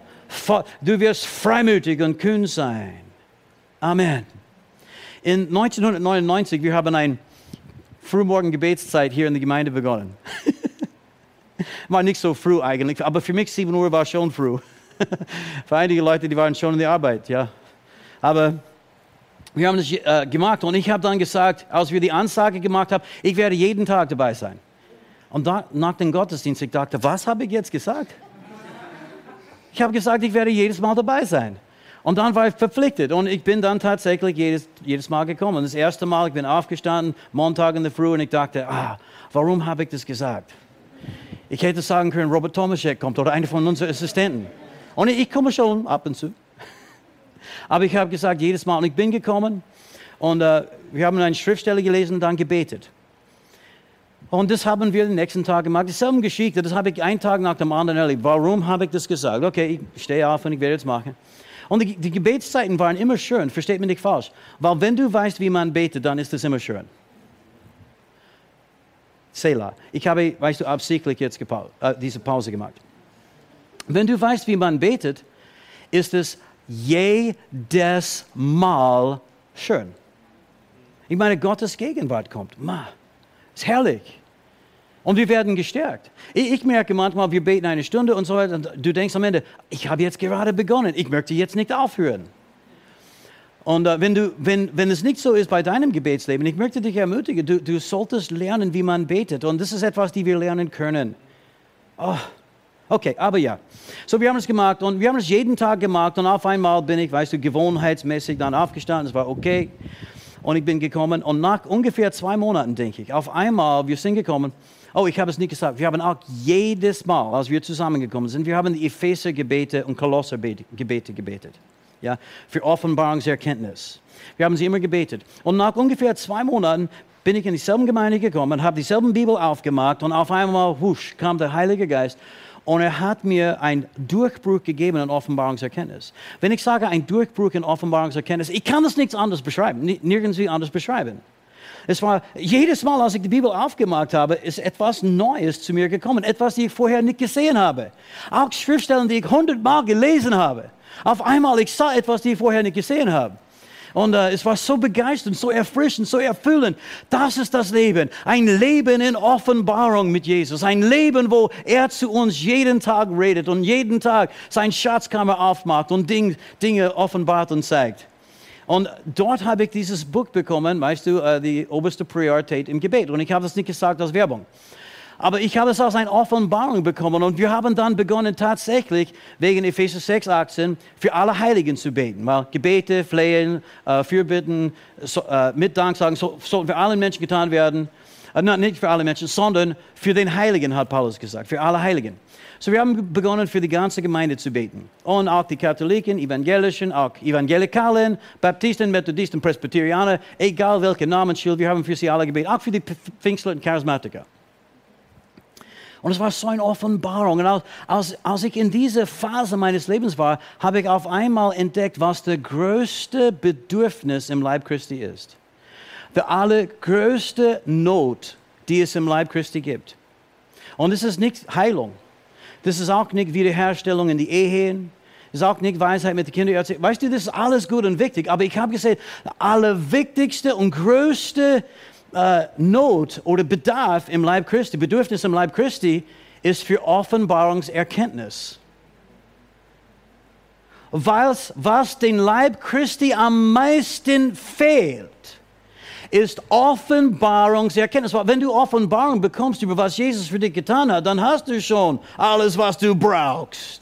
Du wirst freimütig und kühn sein. Amen. In 1999, wir haben eine Frühmorgen-Gebetszeit hier in der Gemeinde begonnen. [LAUGHS] war nicht so früh eigentlich, aber für mich 7 Uhr war schon früh. [LAUGHS] für einige Leute, die waren schon in der Arbeit, ja. Aber wir haben das äh, gemacht und ich habe dann gesagt, als wir die Ansage gemacht haben, ich werde jeden Tag dabei sein. Und da, nach dem Gottesdienst, ich dachte, was habe ich jetzt gesagt? Ich habe gesagt, ich werde jedes Mal dabei sein. Und dann war ich verpflichtet und ich bin dann tatsächlich jedes, jedes Mal gekommen. Das erste Mal, ich bin aufgestanden, Montag in der Früh und ich dachte, ah, warum habe ich das gesagt? Ich hätte sagen können, Robert Tomaszek kommt oder einer von unseren Assistenten. Und ich komme schon ab und zu. [LAUGHS] Aber ich habe gesagt, jedes Mal, und ich bin gekommen und äh, wir haben eine Schriftstelle gelesen und dann gebetet. Und das haben wir den nächsten Tag gemacht. Dieselben Geschichte, das habe ich einen Tag nach dem anderen erlebt. Warum habe ich das gesagt? Okay, ich stehe auf und ich werde es machen. Und die, die Gebetszeiten waren immer schön, versteht mich nicht falsch. Weil wenn du weißt, wie man betet, dann ist es immer schön. Selah. Ich habe, weißt du, absichtlich jetzt äh, diese Pause gemacht. Wenn du weißt, wie man betet, ist es jedes Mal schön. Ich meine, Gottes Gegenwart kommt. Ma, ist herrlich. Und wir werden gestärkt. Ich, ich, merke manchmal, wir beten eine Stunde und so weiter. Und du denkst am Ende, ich habe jetzt gerade begonnen. Ich möchte jetzt nicht aufhören. Und äh, wenn, du, wenn, wenn es nicht so ist bei deinem Gebetsleben, ich möchte dich ermutigen, du, du solltest lernen, wie man betet. Und das ist etwas, die wir lernen können. Oh, okay, aber ja. So, wir haben es gemacht und wir haben es jeden Tag gemacht. Und auf einmal bin ich, weißt du, gewohnheitsmäßig dann aufgestanden. Es war okay. Und ich bin gekommen. Und nach ungefähr zwei Monaten, denke ich, auf einmal, wir sind gekommen. Oh, ich habe es nicht gesagt. Wir haben auch jedes Mal, als wir zusammengekommen sind, wir haben die Epheser-Gebete und Kolosser-Gebete gebetet. Ja, für Offenbarungserkenntnis. Wir haben sie immer gebetet. Und nach ungefähr zwei Monaten bin ich in dieselbe Gemeinde gekommen, habe dieselben Bibel aufgemacht und auf einmal, husch, kam der Heilige Geist und er hat mir einen Durchbruch gegeben in Offenbarungserkenntnis. Wenn ich sage ein Durchbruch in Offenbarungserkenntnis, ich kann das nichts anderes beschreiben, nirgends anders beschreiben. Es war jedes Mal, als ich die Bibel aufgemacht habe, ist etwas Neues zu mir gekommen, etwas, das ich vorher nicht gesehen habe. Auch Schriftstellen, die ich hundertmal gelesen habe. Auf einmal, ich sah etwas, das ich vorher nicht gesehen habe. Und äh, es war so begeisternd, so erfrischend, so erfüllend. Das ist das Leben. Ein Leben in Offenbarung mit Jesus. Ein Leben, wo er zu uns jeden Tag redet und jeden Tag sein Schatzkammer aufmacht und Ding, Dinge offenbart und zeigt. Und dort habe ich dieses Buch bekommen, weißt du, äh, die oberste Priorität im Gebet. Und ich habe das nicht gesagt als Werbung. Aber ich habe es als eine Offenbarung bekommen und wir haben dann begonnen tatsächlich wegen Epheser 6, 18 für alle Heiligen zu beten. Weil Gebete, Flehen, äh, Fürbitten, so, äh, mit Danksagen so, sollten für alle Menschen getan werden. Äh, nicht für alle Menschen, sondern für den Heiligen, hat Paulus gesagt, für alle Heiligen. So, wir haben begonnen, für die ganze Gemeinde zu beten. Und auch die Katholiken, Evangelischen, auch Evangelikalen, Baptisten, Methodisten, Presbyterianer, egal welche Namensschild, wir haben für sie alle gebetet, auch für die Pfingstler und Charismatiker. Und es war so eine Offenbarung. Und als, als, als ich in dieser Phase meines Lebens war, habe ich auf einmal entdeckt, was der größte Bedürfnis im Leib Christi ist. Die allergrößte Not, die es im Leib Christi gibt. Und es ist nicht Heilung. Das ist auch nicht Wiederherstellung in die Ehen. Das ist auch nicht Weisheit mit den Kindern. Weißt du, das ist alles gut und wichtig. Aber ich habe gesagt, der allerwichtigste und größte äh, Not oder Bedarf im Leib Christi, Bedürfnis im Leib Christi, ist für Offenbarungserkenntnis. Weil was den Leib Christi am meisten fehlt, ist Offenbarungserkenntnis. Wenn du Offenbarung bekommst über was Jesus für dich getan hat, dann hast du schon alles, was du brauchst.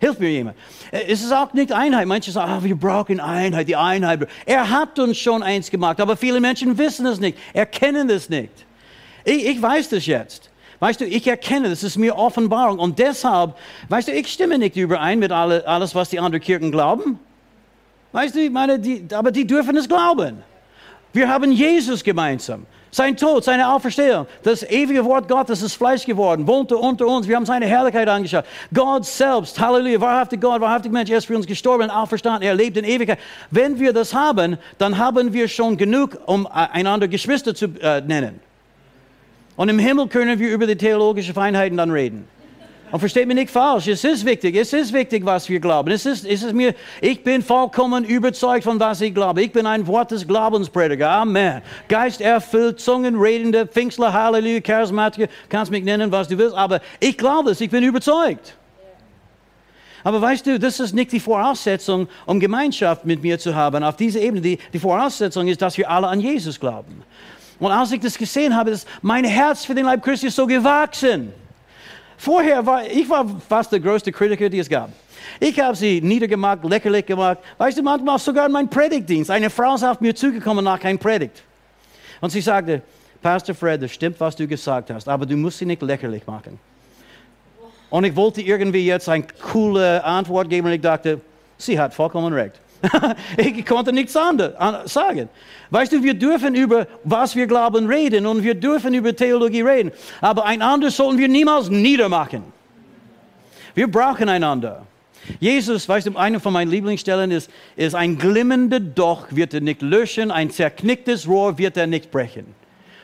Hilf mir jemand. Es ist auch nicht Einheit. Manche sagen, ah, wir brauchen Einheit, die Einheit. Er hat uns schon eins gemacht, aber viele Menschen wissen es nicht, erkennen es nicht. Ich, ich weiß das jetzt. Weißt du, ich erkenne, das ist mir Offenbarung. Und deshalb, weißt du, ich stimme nicht überein mit alle, alles, was die anderen Kirchen glauben. Weißt du, ich meine, die, aber die dürfen es glauben. Wir haben Jesus gemeinsam. Sein Tod, seine Auferstehung, das ewige Wort Gottes ist Fleisch geworden, wohnte unter uns. Wir haben seine Herrlichkeit angeschaut. Gott selbst, Halleluja, wahrhaftig Gott, wahrhaftig Mensch, er ist für uns gestorben und auferstanden, er lebt in Ewigkeit. Wenn wir das haben, dann haben wir schon genug, um einander Geschwister zu äh, nennen. Und im Himmel können wir über die theologischen Feinheiten dann reden. Und versteht mich nicht falsch, es ist wichtig, es ist wichtig, was wir glauben. Es ist, es ist mir, ich bin vollkommen überzeugt von was ich glaube. Ich bin ein Wort des Glaubensprediger. Amen. Geist erfüllt, Zungenredende, Pfingstler, Halleluja, Charismatiker, kannst mich nennen, was du willst, aber ich glaube es, ich bin überzeugt. Aber weißt du, das ist nicht die Voraussetzung, um Gemeinschaft mit mir zu haben. Auf dieser Ebene, die, die Voraussetzung ist, dass wir alle an Jesus glauben. Und als ich das gesehen habe, ist mein Herz für den Leib Christi so gewachsen. Vorher war ich war fast der größte Kritiker, die es gab. Ich habe sie niedergemacht, lächerlich gemacht. Weißt du, manchmal sogar mein Predigtdienst. Eine Frau ist auf mir zugekommen nach einem Predigt. Und sie sagte, Pastor Fred, das stimmt, was du gesagt hast, aber du musst sie nicht lächerlich machen. Und ich wollte irgendwie jetzt eine coole Antwort geben und ich dachte, sie hat vollkommen recht. [LAUGHS] ich konnte nichts anderes sagen. Weißt du, wir dürfen über was wir glauben reden und wir dürfen über Theologie reden, aber einander sollten wir niemals niedermachen. Wir brauchen einander. Jesus, weißt du, eine von meinen Lieblingsstellen ist, ist ein glimmender Doch wird er nicht löschen, ein zerknicktes Rohr wird er nicht brechen.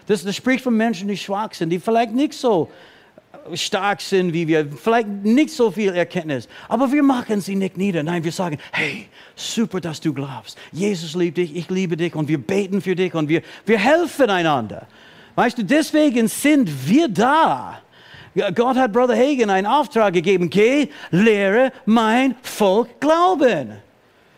Das, das spricht von Menschen, die schwach sind, die vielleicht nicht so stark sind wie wir, vielleicht nicht so viel Erkenntnis, aber wir machen sie nicht nieder. Nein, wir sagen, hey, super, dass du glaubst. Jesus liebt dich, ich liebe dich und wir beten für dich und wir, wir helfen einander. Weißt du, deswegen sind wir da. Gott hat Brother Hagen einen Auftrag gegeben, geh, lehre mein Volk glauben.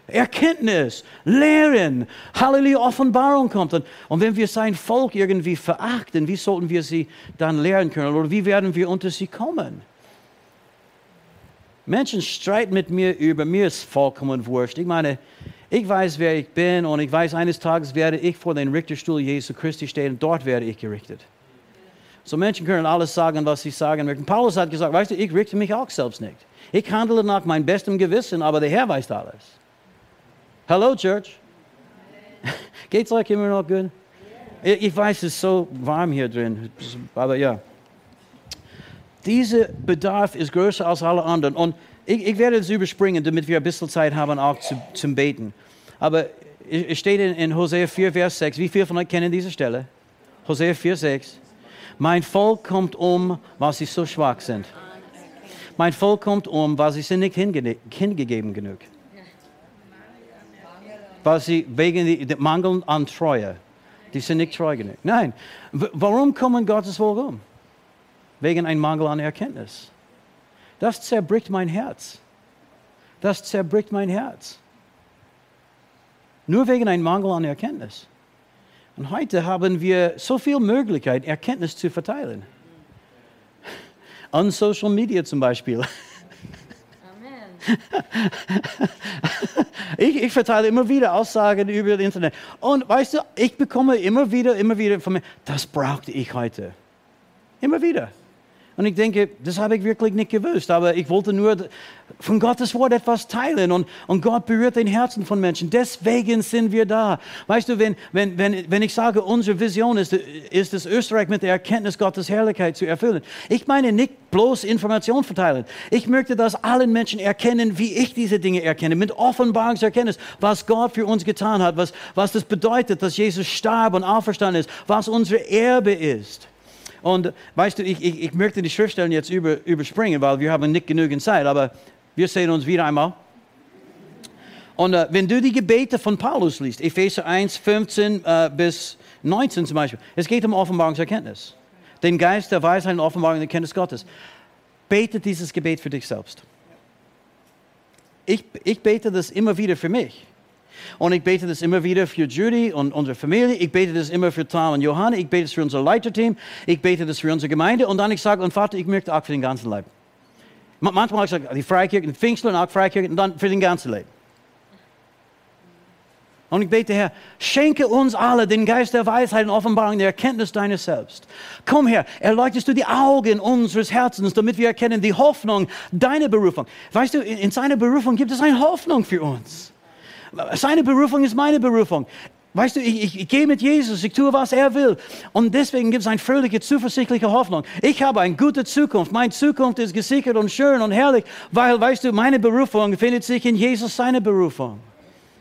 Erkenntnis, Lehren, Halleluja, Offenbarung kommt. Und, und wenn wir sein Volk irgendwie verachten, wie sollten wir sie dann lehren können? Oder wie werden wir unter sie kommen? Menschen streiten mit mir über, mir ist vollkommen wurscht. Ich meine, ich weiß, wer ich bin und ich weiß, eines Tages werde ich vor den Richterstuhl Jesu Christi stehen und dort werde ich gerichtet. So Menschen können alles sagen, was sie sagen möchten. Paulus hat gesagt, weißt du, ich richte mich auch selbst nicht. Ich handle nach meinem besten Gewissen, aber der Herr weiß alles. Hello, Church. [LAUGHS] Geht's euch immer noch gut? Ich weiß, es ist so warm hier drin, aber ja. Dieser Bedarf ist größer als alle anderen. Und ich, ich werde es überspringen, damit wir ein bisschen Zeit haben, auch zu, zum Beten. Aber es steht in, in Hosea 4, Vers 6. Wie viele von euch kennen diese Stelle? Hosea 4, 6. Mein Volk kommt um, weil sie so schwach sind. Mein Volk kommt um, weil sie sind nicht hingegeben genug weil sie wegen dem Mangel an Treue, die sind nicht treu genug. Nein, warum kommen Gottes Volk um? Wegen einem Mangel an Erkenntnis. Das zerbricht mein Herz. Das zerbricht mein Herz. Nur wegen einem Mangel an Erkenntnis. Und heute haben wir so viel Möglichkeit, Erkenntnis zu verteilen. An Social Media zum Beispiel. [LAUGHS] Ich, ich verteile immer wieder Aussagen über das Internet. Und weißt du, ich bekomme immer wieder, immer wieder von mir, das brauchte ich heute. Immer wieder. Und ich denke, das habe ich wirklich nicht gewusst, aber ich wollte nur von Gottes Wort etwas teilen und, und Gott berührt den Herzen von Menschen. Deswegen sind wir da. Weißt du, wenn, wenn, wenn, wenn ich sage, unsere Vision ist, ist es, Österreich mit der Erkenntnis Gottes Herrlichkeit zu erfüllen. Ich meine nicht bloß Information verteilen. Ich möchte, dass alle Menschen erkennen, wie ich diese Dinge erkenne, mit Offenbarungserkenntnis, was Gott für uns getan hat, was, was das bedeutet, dass Jesus starb und auferstanden ist, was unser Erbe ist. Und weißt du, ich, ich, ich möchte die Schriftstellen jetzt über, überspringen, weil wir haben nicht genügend Zeit, aber wir sehen uns wieder einmal. Und äh, wenn du die Gebete von Paulus liest, Epheser 1, 15 äh, bis 19 zum Beispiel, es geht um Offenbarungserkenntnis. Den Geist der Weisheit und Offenbarung und Erkenntnis Gottes. Bete dieses Gebet für dich selbst. Ich, ich bete das immer wieder für mich. Und ich bete das immer wieder für Judy und unsere Familie. Ich bete das immer für Tom und Johanna. Ich bete das für unser Leiterteam. Ich bete das für unsere Gemeinde. Und dann ich sage, und Vater, ich möchte auch für den ganzen Leib. Manchmal sage ich die Freikirche, die Pfingstler und auch Freikirche und dann für den ganzen Leben. Und ich bete, Herr, schenke uns alle den Geist der Weisheit und Offenbarung, der Erkenntnis deines Selbst. Komm her, erleuchtest du die Augen unseres Herzens, damit wir erkennen die Hoffnung deiner Berufung. Weißt du, in seiner Berufung gibt es eine Hoffnung für uns. Seine Berufung ist meine Berufung. Weißt du, ich, ich, ich, gehe mit Jesus, ich tue, was er will. Und deswegen gibt es eine fröhliche, zuversichtliche Hoffnung. Ich habe eine gute Zukunft. Meine Zukunft ist gesichert und schön und herrlich, weil, weißt du, meine Berufung findet sich in Jesus, seine Berufung.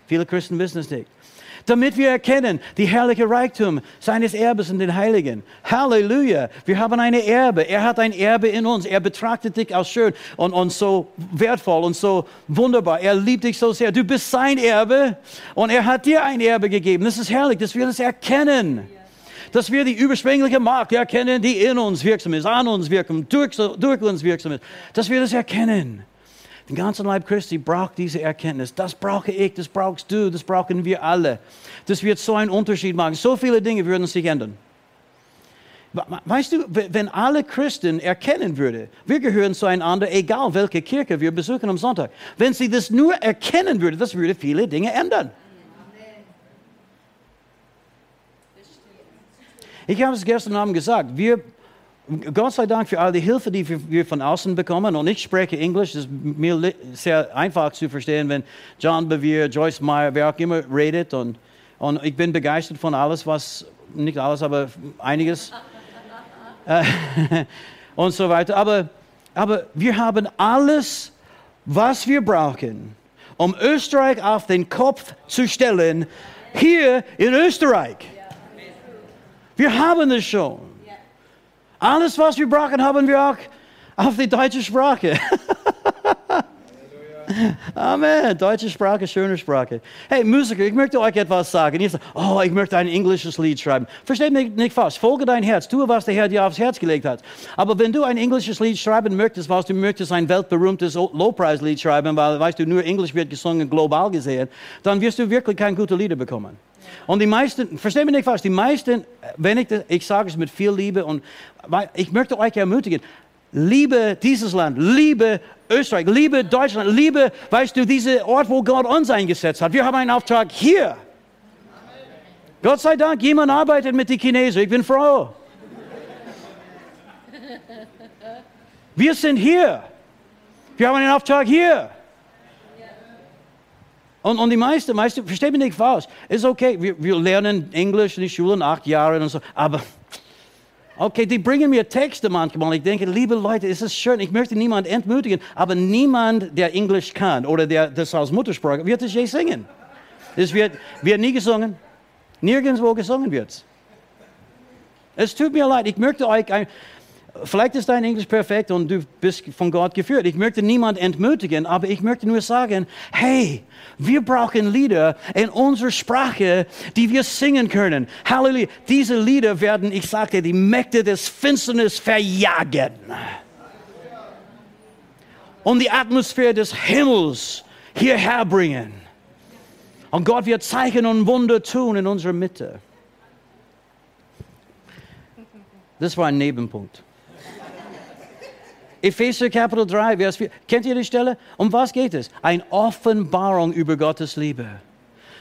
Viele Christen wissen es nicht damit wir erkennen die herrliche Reichtum seines Erbes in den Heiligen. Halleluja. Wir haben eine Erbe. Er hat ein Erbe in uns. Er betrachtet dich als schön und, und so wertvoll und so wunderbar. Er liebt dich so sehr. Du bist sein Erbe und er hat dir ein Erbe gegeben. Das ist herrlich, dass wir das erkennen. Dass wir die überschwängliche Macht erkennen, die in uns wirksam ist, an uns wirksam, durch, durch uns wirksam ist. Dass wir das erkennen. Den ganzen Leib Christi braucht diese Erkenntnis. Das brauche ich, das brauchst du, das brauchen wir alle. Das wird so einen Unterschied machen. So viele Dinge würden sich ändern. Weißt du, wenn alle Christen erkennen würden, wir gehören zueinander, egal welche Kirche wir besuchen am Sonntag, wenn sie das nur erkennen würden, das würde viele Dinge ändern. Ich habe es gestern Abend gesagt, wir Gott sei Dank für all die Hilfe, die wir von außen bekommen. Und ich spreche Englisch. Es ist mir sehr einfach zu verstehen, wenn John Bevere, Joyce Meyer, wer auch immer redet. Und, und ich bin begeistert von alles, was, nicht alles, aber einiges. [LAUGHS] [LAUGHS] Und so weiter. Aber, aber wir haben alles, was wir brauchen, um Österreich auf den Kopf zu stellen, hier in Österreich. Wir haben es schon. Alles, was wir brauchen, haben wir auch auf die deutsche Sprache. Amen. Deutsche Sprache, schöne Sprache. Hey, Musiker, ich möchte euch etwas sagen. Ihr sagt, oh, ich möchte ein englisches Lied schreiben. Versteht mich nicht falsch. Folge dein Herz. Tue, was der Herr dir aufs Herz gelegt hat. Aber wenn du ein englisches Lied schreiben möchtest, was du möchtest, ein weltberühmtes Lowpreis-Lied schreiben, weil, weißt du, nur Englisch wird gesungen, global gesehen, dann wirst du wirklich keine guten Lieder bekommen. Und die meisten, versteht mich nicht falsch, die meisten, wenn ich, das, ich sage es mit viel Liebe und ich möchte euch ermutigen, liebe dieses Land, liebe Österreich, liebe Deutschland, liebe, weißt du, diese Ort, wo Gott uns eingesetzt hat. Wir haben einen Auftrag hier. Gott sei Dank, jemand arbeitet mit den Chinesen. Ich bin froh. Wir sind hier. Wir haben einen Auftrag hier. Und, und die meisten, meisten, versteht mich nicht falsch, ist okay, wir, wir lernen Englisch in den Schulen, acht Jahre und so, aber Okay, die bringen mir Texte manchmal. Ich denke, liebe Leute, es ist schön. Ich möchte niemanden entmutigen, aber niemand, der Englisch kann oder der das als Muttersprache, wird es je singen. Es wird, wird nie gesungen. Nirgendwo gesungen wird es. tut mir leid. Ich möchte euch, ein, Vielleicht ist dein Englisch perfekt und du bist von Gott geführt. Ich möchte niemand entmutigen, aber ich möchte nur sagen, hey, wir brauchen Lieder in unserer Sprache, die wir singen können. Halleluja. Diese Lieder werden, ich sagte, die Mächte des Finsternis verjagen. Und die Atmosphäre des Himmels hierher bringen. Und Gott wird Zeichen und Wunder tun in unserer Mitte. Das war ein Nebenpunkt. Epheser Kapitel 3, Vers 4. Kennt ihr die Stelle? Um was geht es? Eine Offenbarung über Gottes Liebe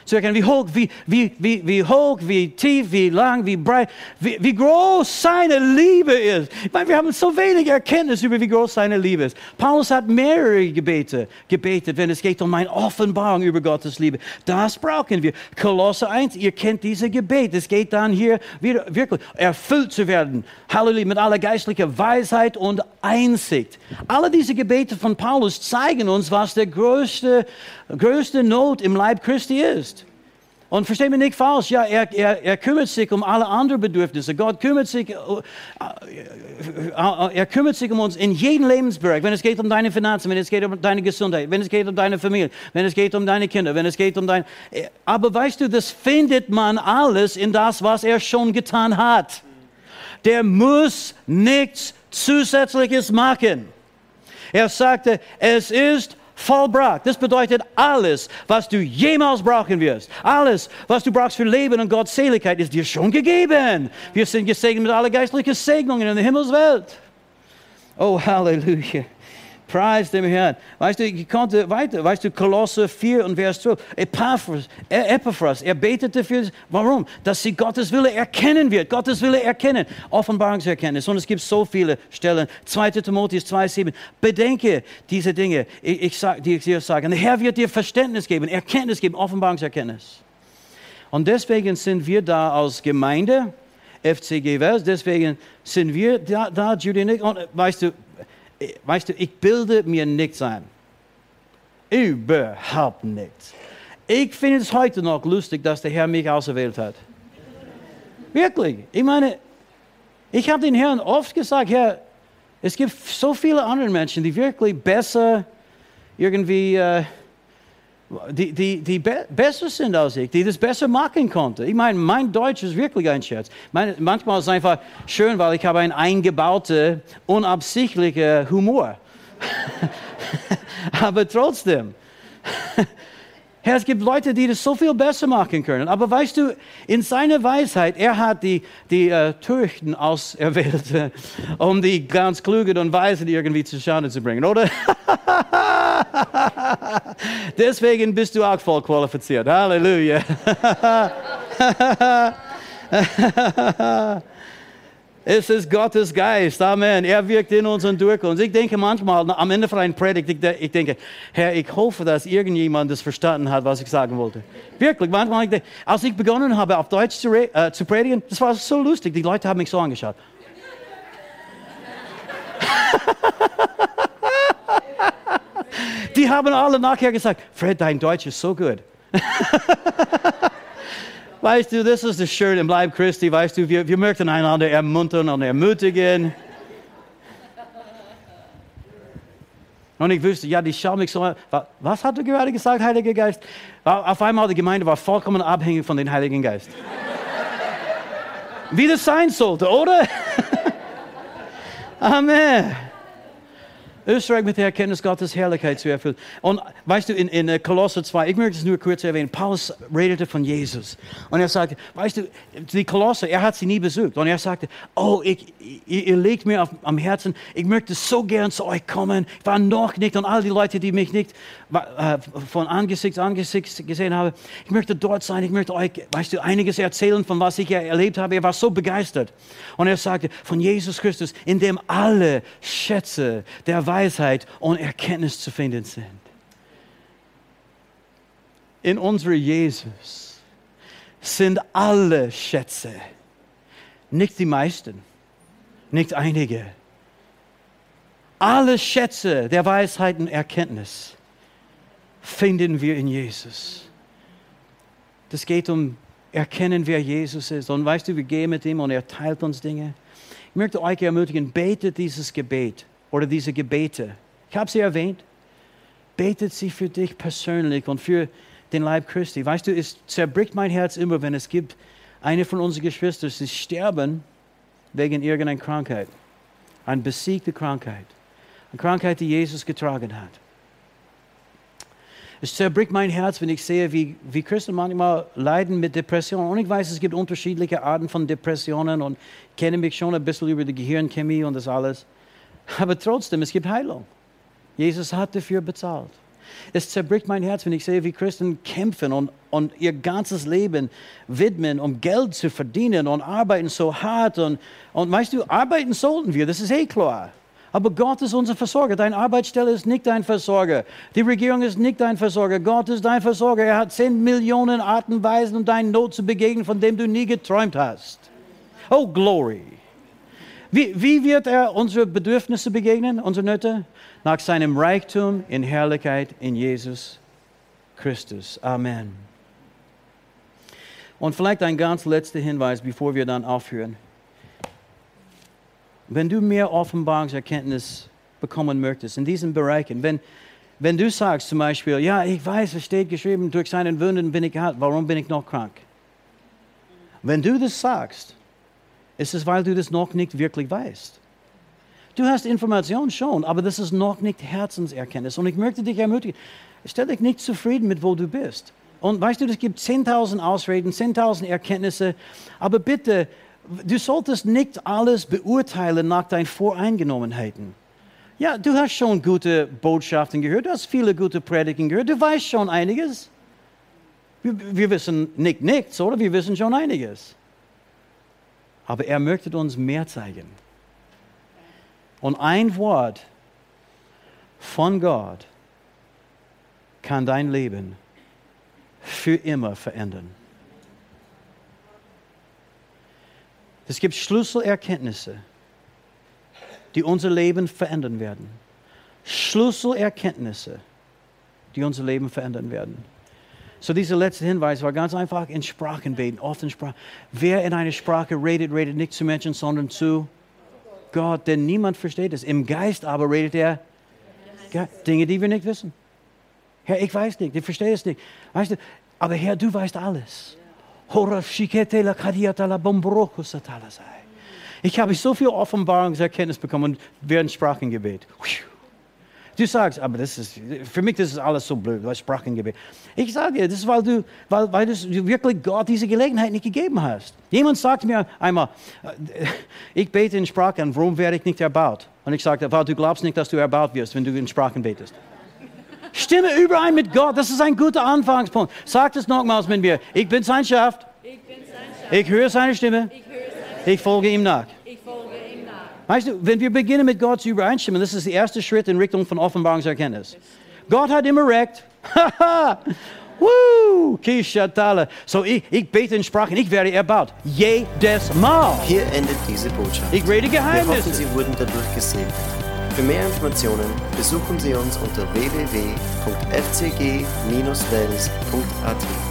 zu erkennen, wie hoch, wie, wie, wie, wie hoch, wie tief, wie lang, wie breit, wie, wie groß seine Liebe ist. Ich meine, wir haben so wenig Erkenntnis über, wie groß seine Liebe ist. Paulus hat mehrere Gebete gebetet, wenn es geht um eine Offenbarung über Gottes Liebe. Das brauchen wir. Kolosse 1, ihr kennt diese Gebet. Es geht dann hier wieder wirklich erfüllt zu werden. Halleluja, mit aller geistlicher Weisheit und Einsicht. Alle diese Gebete von Paulus zeigen uns, was der größte, größte Not im Leib Christi ist. Und verstehe mich nicht falsch, ja, er, er, er kümmert sich um alle anderen Bedürfnisse. Gott kümmert sich, äh, äh, er kümmert sich um uns in jedem Lebensbereich. Wenn es geht um deine Finanzen, wenn es geht um deine Gesundheit, wenn es geht um deine Familie, wenn es geht um deine Kinder, wenn es geht um dein... Aber weißt du, das findet man alles in das, was er schon getan hat. Der muss nichts Zusätzliches machen. Er sagte, es ist vollbracht. Das bedeutet, alles, was du jemals brauchen wirst, alles, was du brauchst für Leben und Gottseligkeit, ist dir schon gegeben. Wir sind gesegnet mit aller geistlichen Segnungen in der Himmelswelt. Oh, Halleluja. Preis dem Herrn. Weißt du, ich konnte weiter, weißt du, Kolosse 4 und Vers 12. Epaphras, Epaphras, er betete für, warum? Dass sie Gottes Wille erkennen wird. Gottes Wille erkennen. Offenbarungserkenntnis. Und es gibt so viele Stellen. 2. Timotheus 2,7. Bedenke diese Dinge, ich, ich sag, die ich dir sage. Und der Herr wird dir Verständnis geben, Erkenntnis geben, Offenbarungserkenntnis. Und deswegen sind wir da als Gemeinde, FCG Wels, deswegen sind wir da, da Judy Nick. Und weißt du, weißt du, ich bilde mir nichts ein. Überhaupt nichts. Ich finde es heute noch lustig, dass der Herr mich auserwählt hat. Wirklich. Ich meine, ich habe den Herrn oft gesagt, Herr, es gibt so viele andere Menschen, die wirklich besser irgendwie, äh, die, die, die be besser sind als ich, die das besser machen konnten. Ich meine, mein Deutsch ist wirklich ein Scherz. Meine, manchmal ist es einfach schön, weil ich habe einen eingebauten, unabsichtlichen Humor. [LAUGHS] Aber trotzdem. [LAUGHS] Herr, es gibt Leute, die das so viel besser machen können. Aber weißt du, in seiner Weisheit, er hat die, die äh, Töchten auserwählt, äh, um die ganz Klugen und Weisen irgendwie zu Schaden zu bringen, oder? [LAUGHS] Deswegen bist du auch voll qualifiziert. Halleluja. [LAUGHS] Es ist Gottes Geist. Amen. Er wirkt in uns und durch uns. Ich denke manchmal am Ende von einer Predigt, ich denke, Herr, ich hoffe, dass irgendjemand das verstanden hat, was ich sagen wollte. Wirklich, manchmal, denke, als ich begonnen habe, auf Deutsch zu, äh, zu predigen, das war so lustig. Die Leute haben mich so angeschaut. [LAUGHS] Die haben alle nachher gesagt, Fred, dein Deutsch ist so gut. [LAUGHS] Weißt du, das ist das Schöne im Leib Christi. Weißt du, wir, wir möchten einander ermuntern und ermutigen. Und ich wusste, ja, die schauen mich so Was hat du gerade gesagt, Heiliger Geist? Auf einmal die Gemeinde war vollkommen abhängig von dem Heiligen Geist. Wie das sein sollte, oder? [LAUGHS] Amen. Österreich mit der Erkenntnis Gottes Herrlichkeit zu erfüllen. Und weißt du, in, in äh, Kolosser 2, ich möchte es nur kurz erwähnen, Paulus redete von Jesus. Und er sagte, weißt du, die Kolosser, er hat sie nie besucht. Und er sagte, oh, ich, ihr, legt mir auf, am Herzen, ich möchte so gern zu euch kommen. Ich war noch nicht und all die Leute, die mich nicht äh, von Angesicht zu Angesicht gesehen haben, ich möchte dort sein, ich möchte euch, weißt du, einiges erzählen, von was ich erlebt habe. Er war so begeistert. Und er sagte, von Jesus Christus, in dem alle Schätze der Weisheit und Erkenntnis zu finden sind. In unserem Jesus sind alle Schätze, nicht die meisten, nicht einige. Alle Schätze der Weisheit und Erkenntnis finden wir in Jesus. Das geht um erkennen, wer Jesus ist. Und weißt du, wir gehen mit ihm und er teilt uns Dinge. Ich möchte euch ermutigen, betet dieses Gebet oder diese Gebete. Ich habe sie erwähnt. Betet sie für dich persönlich und für den Leib Christi. Weißt du, es zerbricht mein Herz immer, wenn es gibt eine von unseren Geschwistern, sie sterben wegen irgendeiner Krankheit. Eine besiegte Krankheit. Eine Krankheit, die Jesus getragen hat. Es zerbricht mein Herz, wenn ich sehe, wie, wie Christen manchmal leiden mit Depressionen. Und ich weiß, es gibt unterschiedliche Arten von Depressionen und kenne mich schon ein bisschen über die Gehirnchemie und das alles. Aber trotzdem, es gibt Heilung. Jesus hat dafür bezahlt. Es zerbricht mein Herz, wenn ich sehe, wie Christen kämpfen und, und ihr ganzes Leben widmen, um Geld zu verdienen und arbeiten so hart. Und, und weißt du, arbeiten sollten wir, das ist eh klar. Aber Gott ist unser Versorger. Deine Arbeitsstelle ist nicht dein Versorger. Die Regierung ist nicht dein Versorger. Gott ist dein Versorger. Er hat zehn Millionen Arten und Weisen, um deinen Not zu begegnen, von dem du nie geträumt hast. Oh, Glory. Wie, wie wird er unsere Bedürfnisse begegnen, unsere Nöte? Nach seinem Reichtum in Herrlichkeit in Jesus Christus. Amen. Und vielleicht ein ganz letzter Hinweis, bevor wir dann aufhören. Wenn du mehr Offenbarungserkenntnis bekommen möchtest in diesen Bereichen, wenn, wenn du sagst zum Beispiel, ja, ich weiß, es steht geschrieben, durch seinen Wunden bin ich geheilt, warum bin ich noch krank? Wenn du das sagst, ist es, weil du das noch nicht wirklich weißt. Du hast Informationen schon, aber das ist noch nicht Herzenserkenntnis. Und ich möchte dich ermutigen, stell dich nicht zufrieden mit, wo du bist. Und weißt du, es gibt 10.000 Ausreden, 10.000 Erkenntnisse, aber bitte, du solltest nicht alles beurteilen nach deinen Voreingenommenheiten. Ja, du hast schon gute Botschaften gehört, du hast viele gute Predigen gehört, du weißt schon einiges. Wir, wir wissen nicht nichts, oder? Wir wissen schon einiges. Aber er möchte uns mehr zeigen. Und ein Wort von Gott kann dein Leben für immer verändern. Es gibt Schlüsselerkenntnisse, die unser Leben verändern werden. Schlüsselerkenntnisse, die unser Leben verändern werden. So dieser letzte Hinweis war ganz einfach in Sprachen beten, oft in Sprachen. Wer in einer Sprache redet, redet nicht zu Menschen, sondern zu Gott, denn niemand versteht es. Im Geist aber redet er Dinge, die wir nicht wissen. Herr, ich weiß nicht, ich verstehe es nicht. Weißt du, aber Herr, du weißt alles. Ich habe so viel Offenbarungserkenntnis bekommen während Sprachengebet. Du sagst, aber das ist, für mich das ist alles so blöd, das Sprachengebet. Ich sage dir, das ist, weil du, weil, weil du wirklich Gott diese Gelegenheit nicht gegeben hast. Jemand sagt mir einmal, äh, ich bete in Sprachen, warum werde ich nicht erbaut? Und ich sagte, weil du glaubst nicht, dass du erbaut wirst, wenn du in Sprachen betest. Stimme überein mit Gott, das ist ein guter Anfangspunkt. Sag es nochmals mit mir. Ich bin sein Schaf. Ich, bin sein Schaf. ich höre seine Stimme. Ich, höre seine Stimme. ich folge ihm nach. Weißt du, wenn wir beginnen mit Gott zu übereinstimmen, das ist der erste Schritt in Richtung von Offenbarungserkenntnis. Gott hat immer recht. [LAUGHS] Woo, Kishatala. So, ich, ich bete in Sprachen, ich werde erbaut. Jedes Mal. Hier endet diese Botschaft. Ich rede Geheimnisse. Wir hoffen, Sie wurden dadurch gesegnet. Für mehr Informationen besuchen Sie uns unter www.fcg-wels.at.